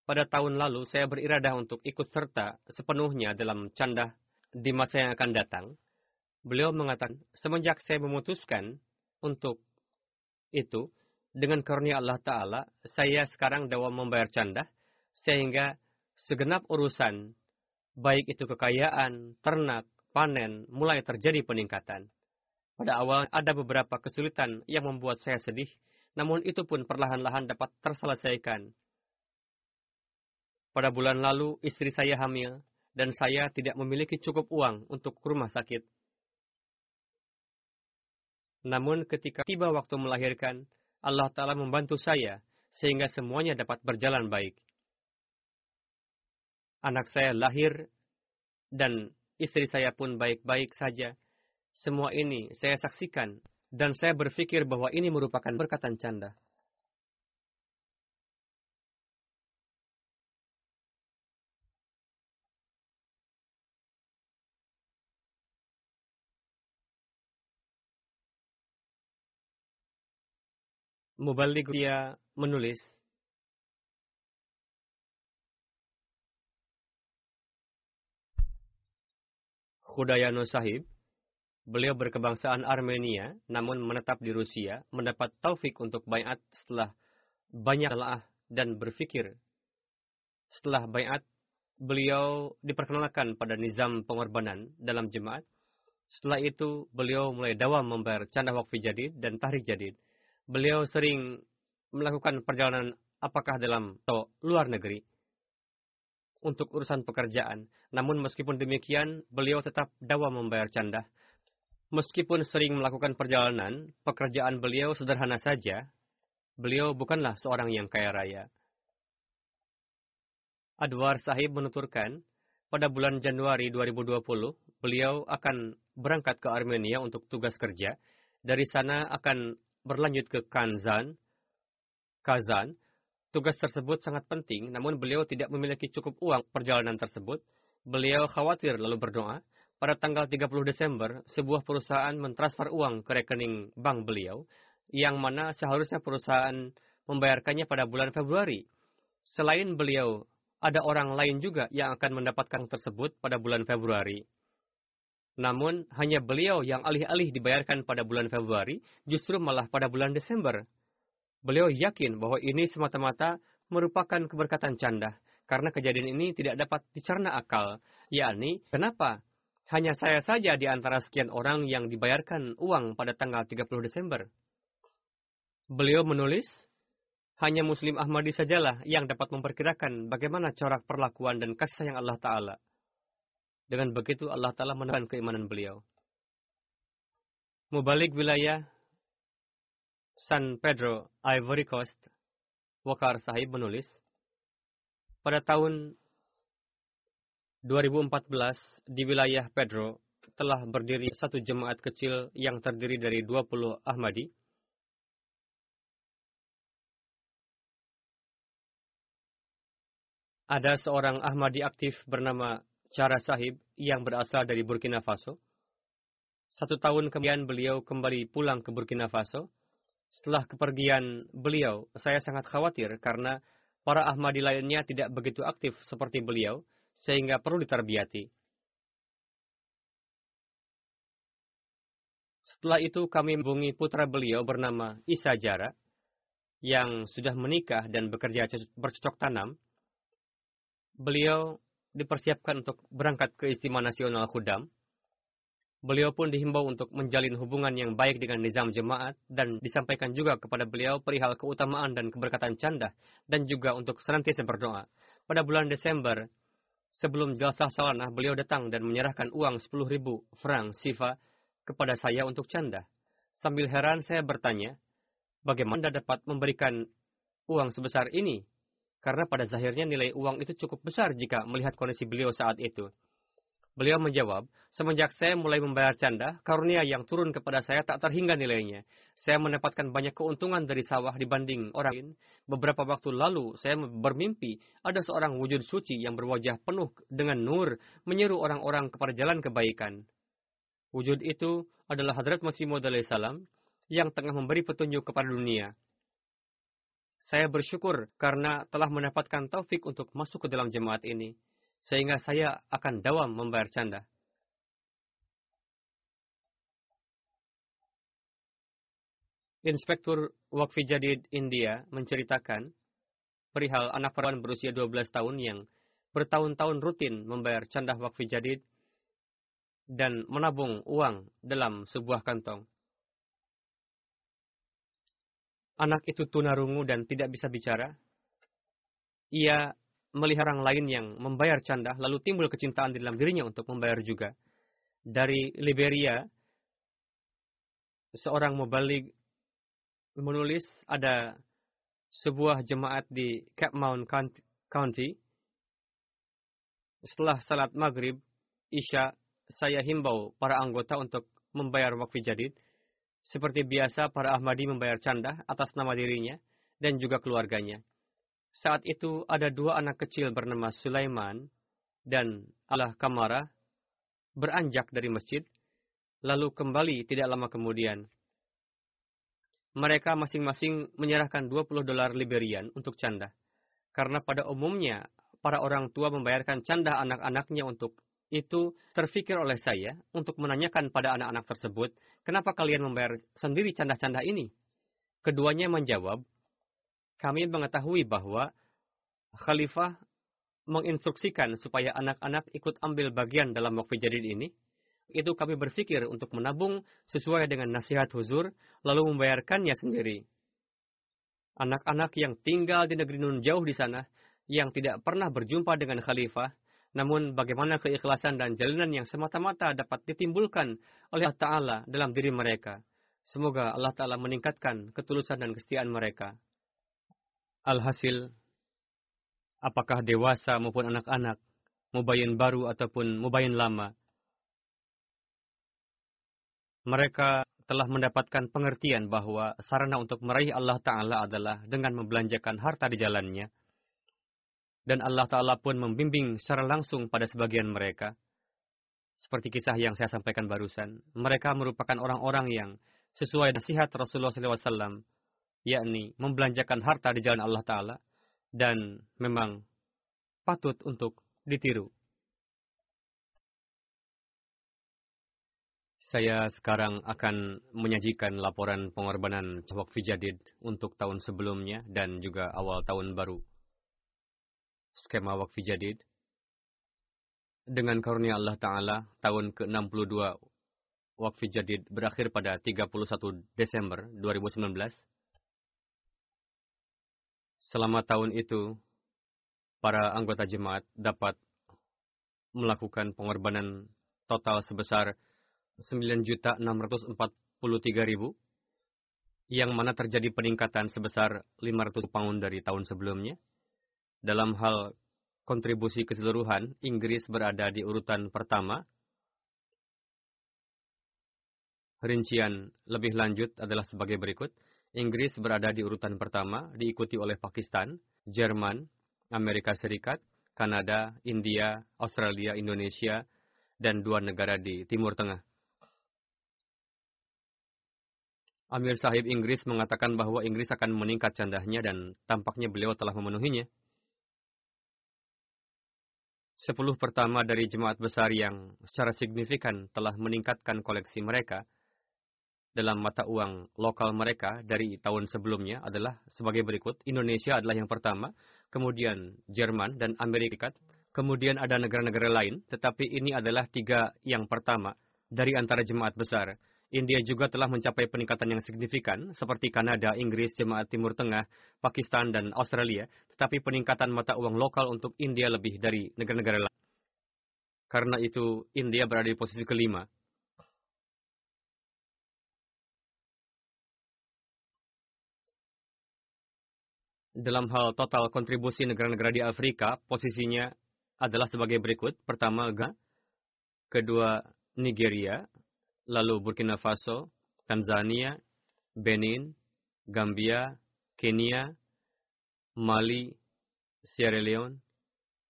[SPEAKER 1] Pada tahun lalu, saya beriradah untuk ikut serta sepenuhnya dalam canda di masa yang akan datang. Beliau mengatakan, semenjak saya memutuskan untuk itu, dengan karunia Allah Ta'ala, saya sekarang dawam membayar canda, sehingga segenap urusan, baik itu kekayaan, ternak, panen, mulai terjadi peningkatan. Pada awal ada beberapa kesulitan yang membuat saya sedih, namun itu pun perlahan-lahan dapat terselesaikan. Pada bulan lalu, istri saya hamil, dan saya tidak memiliki cukup uang untuk rumah sakit. Namun ketika tiba waktu melahirkan, Allah Ta'ala membantu saya, sehingga semuanya dapat berjalan baik. Anak saya lahir, dan istri saya pun baik-baik saja, semua ini saya saksikan dan saya berpikir bahwa ini merupakan perkataan canda. Mubalik dia menulis, Khudayano Sahib Beliau berkebangsaan Armenia, namun menetap di Rusia, mendapat taufik untuk bayat setelah banyak telah dan berpikir. Setelah bayat, beliau diperkenalkan pada nizam pengorbanan dalam jemaat. Setelah itu, beliau mulai dawam membayar canda wakfi jadid dan tahrik jadid. Beliau sering melakukan perjalanan apakah dalam atau luar negeri untuk urusan pekerjaan. Namun meskipun demikian, beliau tetap dawam membayar canda Meskipun sering melakukan perjalanan, pekerjaan beliau sederhana saja. Beliau bukanlah seorang yang kaya raya. Adwar Sahib menuturkan, pada bulan Januari 2020, beliau akan berangkat ke Armenia untuk tugas kerja. Dari sana akan berlanjut ke Kanzan, Kazan. Tugas tersebut sangat penting, namun beliau tidak memiliki cukup uang perjalanan tersebut. Beliau khawatir lalu berdoa, pada tanggal 30 Desember, sebuah perusahaan mentransfer uang ke rekening bank beliau, yang mana seharusnya perusahaan membayarkannya pada bulan Februari. Selain beliau, ada orang lain juga yang akan mendapatkan tersebut pada bulan Februari. Namun, hanya beliau yang alih-alih dibayarkan pada bulan Februari, justru malah pada bulan Desember. Beliau yakin bahwa ini semata-mata merupakan keberkatan canda, karena kejadian ini tidak dapat dicerna akal, yakni kenapa hanya saya saja di antara sekian orang yang dibayarkan uang pada tanggal 30 Desember. Beliau menulis, hanya Muslim Ahmadi sajalah yang dapat memperkirakan bagaimana corak perlakuan dan kasih sayang Allah Ta'ala. Dengan begitu Allah Ta'ala menekan keimanan beliau. Mubalik wilayah San Pedro, Ivory Coast, Wakar Sahib menulis, pada tahun 2014 di wilayah Pedro telah berdiri satu jemaat kecil yang terdiri dari 20 Ahmadi. Ada seorang Ahmadi aktif bernama Cara Sahib yang berasal dari Burkina Faso. Satu tahun kemudian beliau kembali pulang ke Burkina Faso. Setelah kepergian beliau, saya sangat khawatir karena para Ahmadi lainnya tidak begitu aktif seperti beliau, sehingga perlu diterbiati. Setelah itu kami menghubungi putra beliau bernama Isa Jara, yang sudah menikah dan bekerja bercocok tanam. Beliau dipersiapkan untuk berangkat ke Istimewa Nasional Khudam. Beliau pun dihimbau untuk menjalin hubungan yang baik dengan nizam jemaat dan disampaikan juga kepada beliau perihal keutamaan dan keberkatan canda dan juga untuk senantiasa berdoa. Pada bulan Desember, sebelum jelasah salanah, beliau datang dan menyerahkan uang 10.000 franc sifa kepada saya untuk canda. Sambil heran saya bertanya, bagaimana Anda dapat memberikan uang sebesar ini? Karena pada zahirnya nilai uang itu cukup besar jika melihat kondisi beliau saat itu. Beliau menjawab, semenjak saya mulai membayar canda, karunia yang turun kepada saya tak terhingga nilainya. Saya mendapatkan banyak keuntungan dari sawah dibanding orang lain. Beberapa waktu lalu, saya bermimpi ada seorang wujud suci yang berwajah penuh dengan nur, menyeru orang-orang kepada jalan kebaikan. Wujud itu adalah Hadrat Masih Maud salam yang tengah memberi petunjuk kepada dunia. Saya bersyukur karena telah mendapatkan taufik untuk masuk ke dalam jemaat ini, sehingga saya akan dawam membayar canda. Inspektur Wakfi Jadid India menceritakan perihal anak perempuan berusia 12 tahun yang bertahun-tahun rutin membayar canda Wakfi Jadid dan menabung uang dalam sebuah kantong. Anak itu tunarungu dan tidak bisa bicara. Ia melihat orang lain yang membayar canda, lalu timbul kecintaan di dalam dirinya untuk membayar juga. Dari Liberia, seorang mubalik menulis ada sebuah jemaat di Cape Mount County. Setelah salat maghrib, Isya saya himbau para anggota untuk membayar wakfi jadid. Seperti biasa, para Ahmadi membayar canda atas nama dirinya dan juga keluarganya. Saat itu ada dua anak kecil bernama Sulaiman dan Allah Kamara beranjak dari masjid, lalu kembali tidak lama kemudian. Mereka masing-masing menyerahkan 20 dolar Liberian untuk canda. Karena pada umumnya, para orang tua membayarkan canda anak-anaknya untuk itu terfikir oleh saya untuk menanyakan pada anak-anak tersebut, kenapa kalian membayar sendiri canda-canda ini? Keduanya menjawab, kami mengetahui bahwa khalifah menginstruksikan supaya anak-anak ikut ambil bagian dalam wakfi jadid ini. Itu kami berpikir untuk menabung sesuai dengan nasihat huzur, lalu membayarkannya sendiri. Anak-anak yang tinggal di negeri nun jauh di sana, yang tidak pernah berjumpa dengan khalifah, namun bagaimana keikhlasan dan jalinan yang semata-mata dapat ditimbulkan oleh Allah Ta'ala dalam diri mereka. Semoga Allah Ta'ala meningkatkan ketulusan dan kesetiaan mereka. Alhasil, apakah dewasa maupun anak-anak, mubayin baru ataupun mubayin lama, mereka telah mendapatkan pengertian bahwa sarana untuk meraih Allah Ta'ala adalah dengan membelanjakan harta di jalannya dan Allah Ta'ala pun membimbing secara langsung pada sebagian mereka. Seperti kisah yang saya sampaikan barusan, mereka merupakan orang-orang yang sesuai nasihat Rasulullah SAW, yakni membelanjakan harta di jalan Allah Ta'ala, dan memang patut untuk ditiru. Saya sekarang akan menyajikan laporan pengorbanan wakfi jadid untuk tahun sebelumnya dan juga awal tahun baru skema wakfi jadid. Dengan karunia Allah Ta'ala, tahun ke-62 wakfi jadid berakhir pada 31 Desember 2019. Selama tahun itu, para anggota jemaat dapat melakukan pengorbanan total sebesar 9.643.000 yang mana terjadi peningkatan sebesar 500 pound dari tahun sebelumnya. Dalam hal kontribusi keseluruhan, Inggris berada di urutan pertama. Rincian lebih lanjut adalah sebagai berikut. Inggris berada di urutan pertama, diikuti oleh Pakistan, Jerman, Amerika Serikat, Kanada, India, Australia, Indonesia, dan dua negara di Timur Tengah. Amir Sahib Inggris mengatakan bahwa Inggris akan meningkat candahnya dan tampaknya beliau telah memenuhinya. Sepuluh pertama dari jemaat besar yang secara signifikan telah meningkatkan koleksi mereka – dalam mata uang lokal mereka dari tahun sebelumnya adalah sebagai berikut. Indonesia adalah yang pertama, kemudian Jerman dan Amerika, kemudian ada negara-negara lain, tetapi ini adalah tiga yang pertama dari antara jemaat besar. India juga telah mencapai peningkatan yang signifikan, seperti Kanada, Inggris, Jemaat Timur Tengah, Pakistan, dan Australia, tetapi peningkatan mata uang lokal untuk India lebih dari negara-negara lain. Karena itu, India berada di posisi kelima. Dalam hal total kontribusi negara-negara di Afrika, posisinya adalah sebagai berikut. Pertama, Ghana. Kedua, Nigeria. Lalu Burkina Faso, Tanzania, Benin, Gambia, Kenya, Mali, Sierra Leone,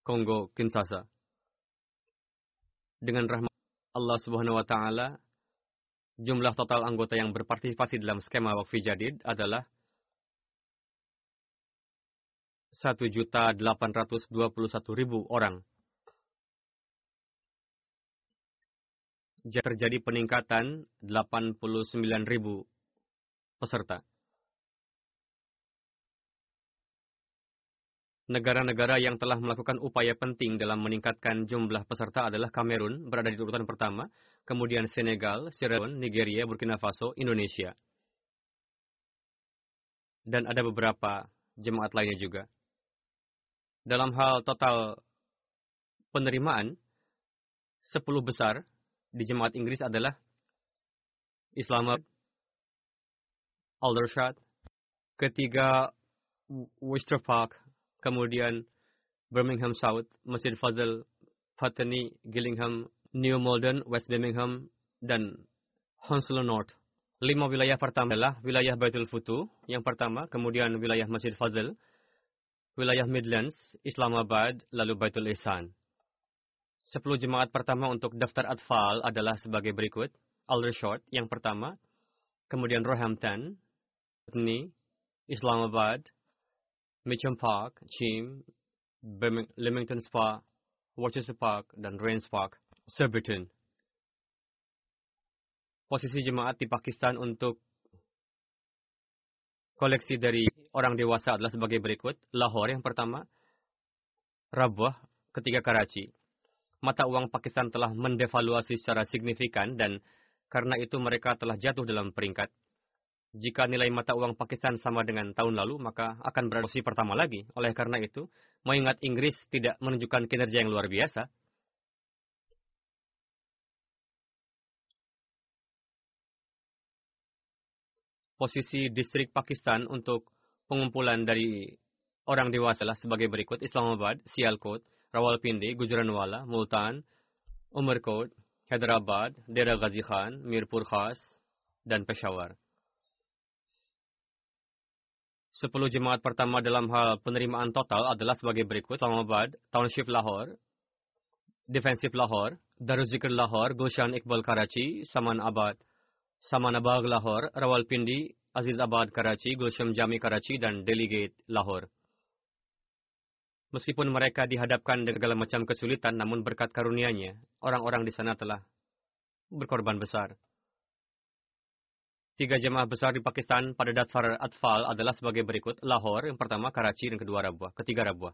[SPEAKER 1] Kongo, Kinshasa. Dengan rahmat Allah Subhanahu wa taala, jumlah total anggota yang berpartisipasi dalam skema wakfi jadid adalah 1.821.000 orang. Terjadi peningkatan 89.000 peserta. Negara-negara yang telah melakukan upaya penting dalam meningkatkan jumlah peserta adalah Kamerun, berada di urutan pertama, kemudian Senegal, Sierra Leone, Nigeria, Burkina Faso, Indonesia. Dan ada beberapa jemaat lainnya juga dalam hal total penerimaan, sepuluh besar di jemaat Inggris adalah Islamabad, Aldershot, ketiga Worcester Park, kemudian Birmingham South, Masjid Fazal, Putney, Gillingham, New Malden, West Birmingham, dan Hounslow North. Lima wilayah pertama adalah wilayah Baitul Futu, yang pertama, kemudian wilayah Masjid Fazal, wilayah Midlands, Islamabad, lalu Baitul Ihsan. Sepuluh jemaat pertama untuk daftar atfal adalah sebagai berikut. Aldershot yang pertama, kemudian Roehampton, Putney, Islamabad, Mitcham Park, Chim, Leamington Spa, Worcester Park, dan Rains Park, Surbiton. Posisi jemaat di Pakistan untuk koleksi dari orang dewasa adalah sebagai berikut. Lahore yang pertama, Rabwah, ketiga Karachi. Mata uang Pakistan telah mendevaluasi secara signifikan dan karena itu mereka telah jatuh dalam peringkat. Jika nilai mata uang Pakistan sama dengan tahun lalu, maka akan berada posisi pertama lagi. Oleh karena itu, mengingat Inggris tidak menunjukkan kinerja yang luar biasa, posisi distrik Pakistan untuk pengumpulan dari orang dewasa sebagai berikut. Islamabad, Sialkot, Rawalpindi, Gujranwala, Multan, Umarkot, Hyderabad, Dera Ghazi Khan, Mirpur Khas, dan Peshawar. Sepuluh jemaat pertama dalam hal penerimaan total adalah sebagai berikut. Islamabad, Township Lahore, Defensive Lahore, Daruzikr Lahore, Gulshan Iqbal Karachi, Saman Abad, Samanabag Lahore, Rawalpindi, Azizabad Karachi, Gulsham Jami Karachi, dan Delegate Lahore. Meskipun mereka dihadapkan dengan segala macam kesulitan, namun berkat karunia-Nya, orang-orang di sana telah berkorban besar. Tiga jemaah besar di Pakistan pada Datfar Atfal adalah sebagai berikut. Lahore yang pertama, Karachi dan kedua Rabwa, ketiga Rabwa.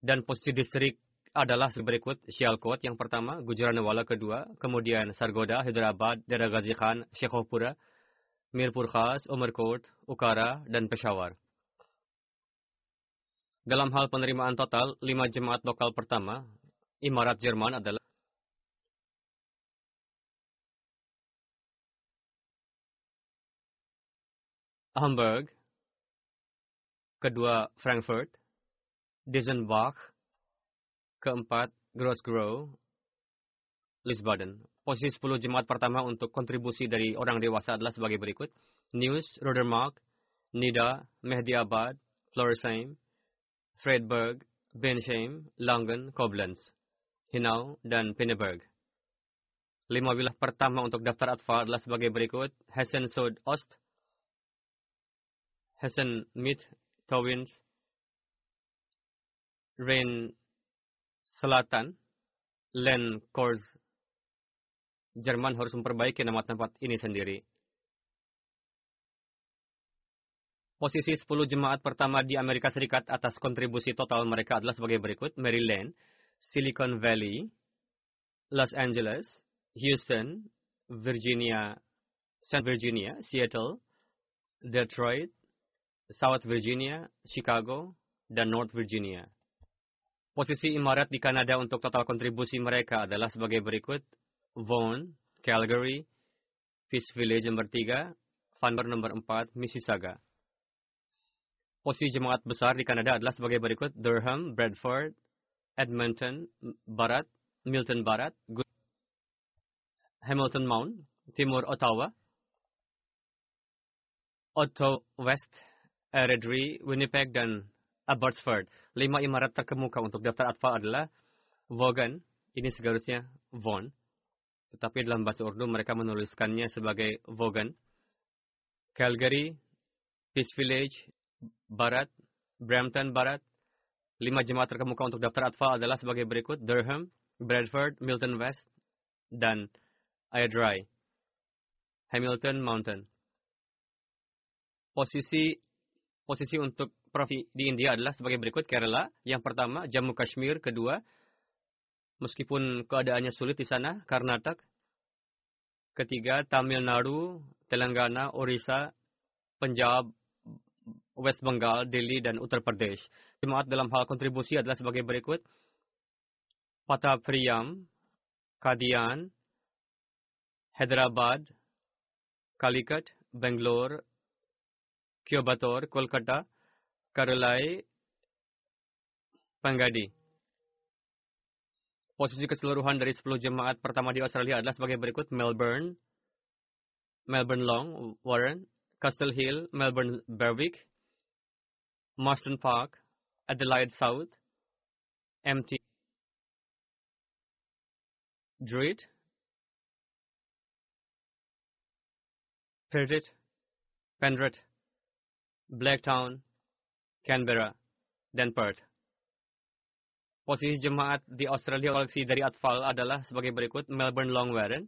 [SPEAKER 1] Dan posisi distrik adalah berikut Sialkot yang pertama, Gujaranwala kedua, kemudian Sargoda, Hyderabad, Dera Khan, Shekhopura, Mirpur Khas, Umarkot, Ukara, dan Peshawar. Dalam hal penerimaan total, lima jemaat lokal pertama, imarat Jerman adalah Hamburg, kedua Frankfurt, Dizenbach, keempat Grosgrow, Lisbaden. Posisi 10 jemaat pertama untuk kontribusi dari orang dewasa adalah sebagai berikut. News, Rodermark, Nida, Mehdiabad, Floresheim, Fredberg, Bensheim, Langen, Koblenz, Hinau, dan Pinneberg. Lima wilayah pertama untuk daftar atfal adalah sebagai berikut. Hessen Sud Ost, Hessen Mid, Towins, Rhein Selatan, Len Kors. Jerman harus memperbaiki nama tempat ini sendiri. Posisi 10 jemaat pertama di Amerika Serikat atas kontribusi total mereka adalah sebagai berikut. Maryland, Silicon Valley, Los Angeles, Houston, Virginia, St. Virginia, Seattle, Detroit, South Virginia, Chicago, dan North Virginia. Posisi imarat di Kanada untuk total kontribusi mereka adalah sebagai berikut. Vaughan, Calgary, Peace Village nomor 3, Vancouver nomor 4, Mississauga. Posisi jemaat besar di Kanada adalah sebagai berikut Durham, Bradford, Edmonton, Barat, Milton Barat, Hamilton Mount, Timur Ottawa, Otto West, Eredry, Winnipeg, dan Abbotsford. Lima imarat terkemuka untuk daftar atfal adalah Vaughan, ini seharusnya Vaughan, tetapi dalam bahasa Urdu mereka menuliskannya sebagai Vaughan, Calgary, Peace Village, Barat, Brampton Barat. Lima jemaat terkemuka untuk daftar atfal adalah sebagai berikut. Durham, Bradford, Milton West, dan Ayadry. Hamilton Mountain. Posisi posisi untuk provinsi di India adalah sebagai berikut. Kerala, yang pertama, Jammu Kashmir, kedua, meskipun keadaannya sulit di sana, Karnatak, ketiga, Tamil Nadu, Telangana, Orissa, Punjab, West Bengal, Delhi, dan Uttar Pradesh. Jemaat dalam hal kontribusi adalah sebagai berikut. Patapriyam, Kadian, Hyderabad, Calicut, Bangalore, Kyobator, Kolkata, Karolai, Pangadi. Posisi keseluruhan dari 10 jemaat pertama di Australia adalah sebagai berikut. Melbourne, Melbourne Long, Warren, Castle Hill, Melbourne Berwick, Marston Park, Adelaide South, MT, Druid, Perth, Penrith, Blacktown, Canberra, dan Perth. Posisi jemaat di Australia koleksi dari Atfal adalah sebagai berikut. Melbourne Long Warren,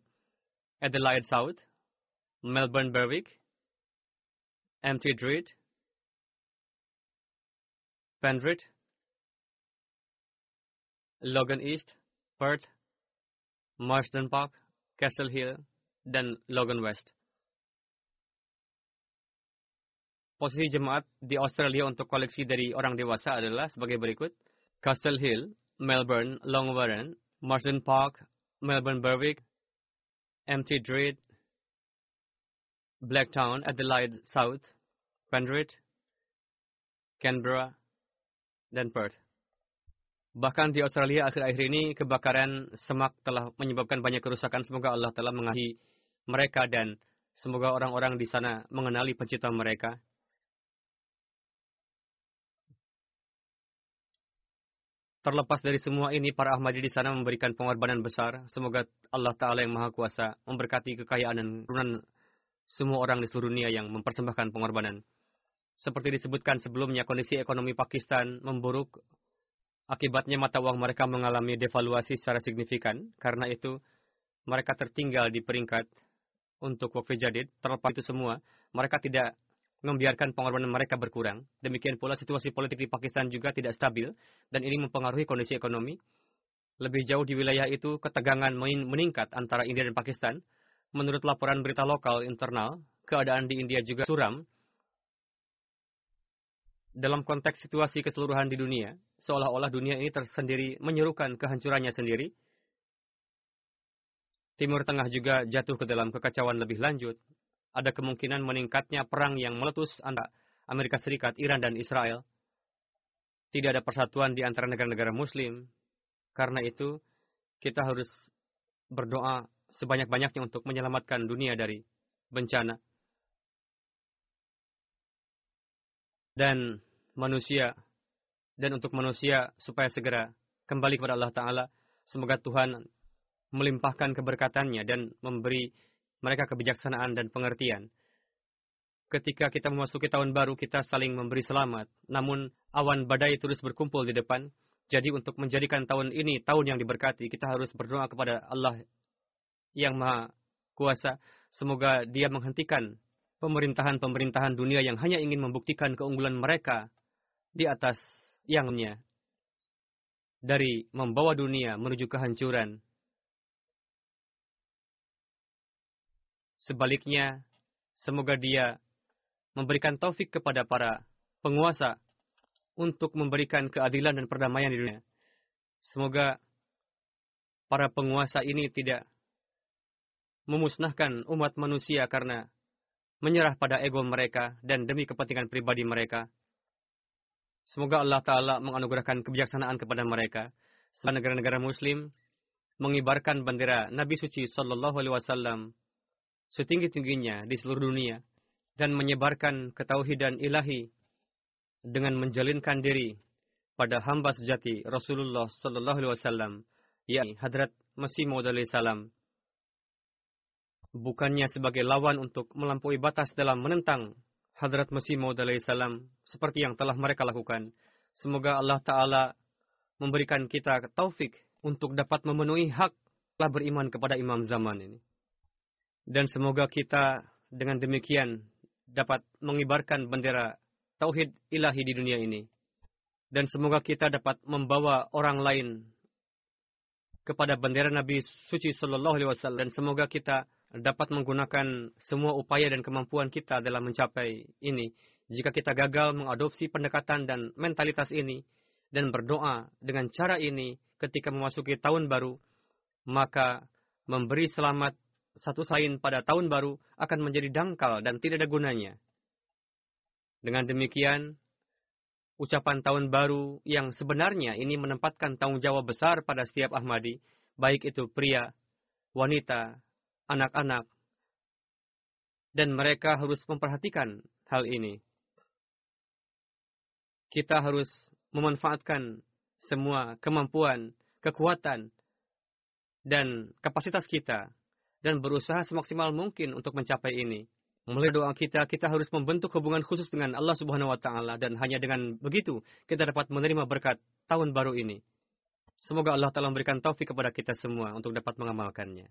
[SPEAKER 1] Adelaide South, Melbourne Berwick, MT Druid, Penrith, Logan East, Perth, Marsden Park, Castle Hill, dan Logan West. Posisi jemaat di Australia untuk koleksi dari orang dewasa adalah sebagai berikut. Castle Hill, Melbourne, Long Warren, Marsden Park, Melbourne Berwick, MT Druid, Blacktown, Adelaide South, Penrith, Canberra, dan Perth. Bahkan di Australia akhir-akhir ini kebakaran semak telah menyebabkan banyak kerusakan. Semoga Allah telah mengasihi mereka dan semoga orang-orang di sana mengenali pencipta mereka. Terlepas dari semua ini, para Ahmadi di sana memberikan pengorbanan besar. Semoga Allah Ta'ala yang Maha Kuasa memberkati kekayaan dan keturunan semua orang di seluruh dunia yang mempersembahkan pengorbanan. Seperti disebutkan sebelumnya, kondisi ekonomi Pakistan memburuk. Akibatnya mata uang mereka mengalami devaluasi secara signifikan. Karena itu, mereka tertinggal di peringkat untuk waktu jadid. Terlepas itu semua, mereka tidak membiarkan pengorbanan mereka berkurang. Demikian pula situasi politik di Pakistan juga tidak stabil dan ini mempengaruhi kondisi ekonomi. Lebih jauh di wilayah itu, ketegangan meningkat antara India dan Pakistan. Menurut laporan berita lokal internal, keadaan di India juga suram. Dalam konteks situasi keseluruhan di dunia, seolah-olah dunia ini tersendiri menyerukan kehancurannya sendiri. Timur Tengah juga jatuh ke dalam kekacauan lebih lanjut. Ada kemungkinan meningkatnya perang yang meletus antara Amerika Serikat, Iran, dan Israel. Tidak ada persatuan di antara negara-negara Muslim. Karena itu, kita harus berdoa sebanyak-banyaknya untuk menyelamatkan dunia dari bencana. Dan manusia dan untuk manusia supaya segera kembali kepada Allah Ta'ala. Semoga Tuhan melimpahkan keberkatannya dan memberi mereka kebijaksanaan dan pengertian. Ketika kita memasuki tahun baru, kita saling memberi selamat. Namun, awan badai terus berkumpul di depan. Jadi, untuk menjadikan tahun ini tahun yang diberkati, kita harus berdoa kepada Allah yang Maha Kuasa. Semoga Dia menghentikan pemerintahan-pemerintahan dunia yang hanya ingin membuktikan keunggulan mereka di atas yangnya dari membawa dunia menuju kehancuran. Sebaliknya, semoga dia memberikan taufik kepada para penguasa untuk memberikan keadilan dan perdamaian di dunia. Semoga para penguasa ini tidak memusnahkan umat manusia karena menyerah pada ego mereka dan demi kepentingan pribadi mereka. Semoga Allah Ta'ala menganugerahkan kebijaksanaan kepada mereka. Semoga negara-negara Muslim mengibarkan bendera Nabi Suci Sallallahu Alaihi Wasallam setinggi-tingginya di seluruh dunia dan menyebarkan ketauhidan ilahi dengan menjalinkan diri pada hamba sejati Rasulullah Sallallahu Alaihi Wasallam, yakni Hadrat Masih Maud salam bukannya sebagai lawan untuk melampaui batas dalam menentang Hadrat Masih Maud salam seperti yang telah mereka lakukan. Semoga Allah Ta'ala memberikan kita taufik untuk dapat memenuhi hak telah beriman kepada imam zaman ini. Dan semoga kita dengan demikian dapat mengibarkan bendera tauhid ilahi di dunia ini. Dan semoga kita dapat membawa orang lain kepada bendera Nabi suci sallallahu alaihi wasallam dan semoga kita dapat menggunakan semua upaya dan kemampuan kita dalam mencapai ini. Jika kita gagal mengadopsi pendekatan dan mentalitas ini dan berdoa dengan cara ini ketika memasuki tahun baru, maka memberi selamat satu lain pada tahun baru akan menjadi dangkal dan tidak ada gunanya. Dengan demikian, ucapan tahun baru yang sebenarnya ini menempatkan tanggung jawab besar pada setiap Ahmadi, baik itu pria, wanita, anak-anak, dan mereka harus memperhatikan hal ini. Kita harus memanfaatkan semua kemampuan, kekuatan, dan kapasitas kita, dan berusaha semaksimal mungkin untuk mencapai ini. Melalui doa kita, kita harus membentuk hubungan khusus dengan Allah Subhanahu wa Ta'ala, dan hanya dengan begitu kita dapat menerima berkat tahun baru ini. Semoga Allah Ta'ala memberikan taufik kepada kita semua untuk dapat mengamalkannya.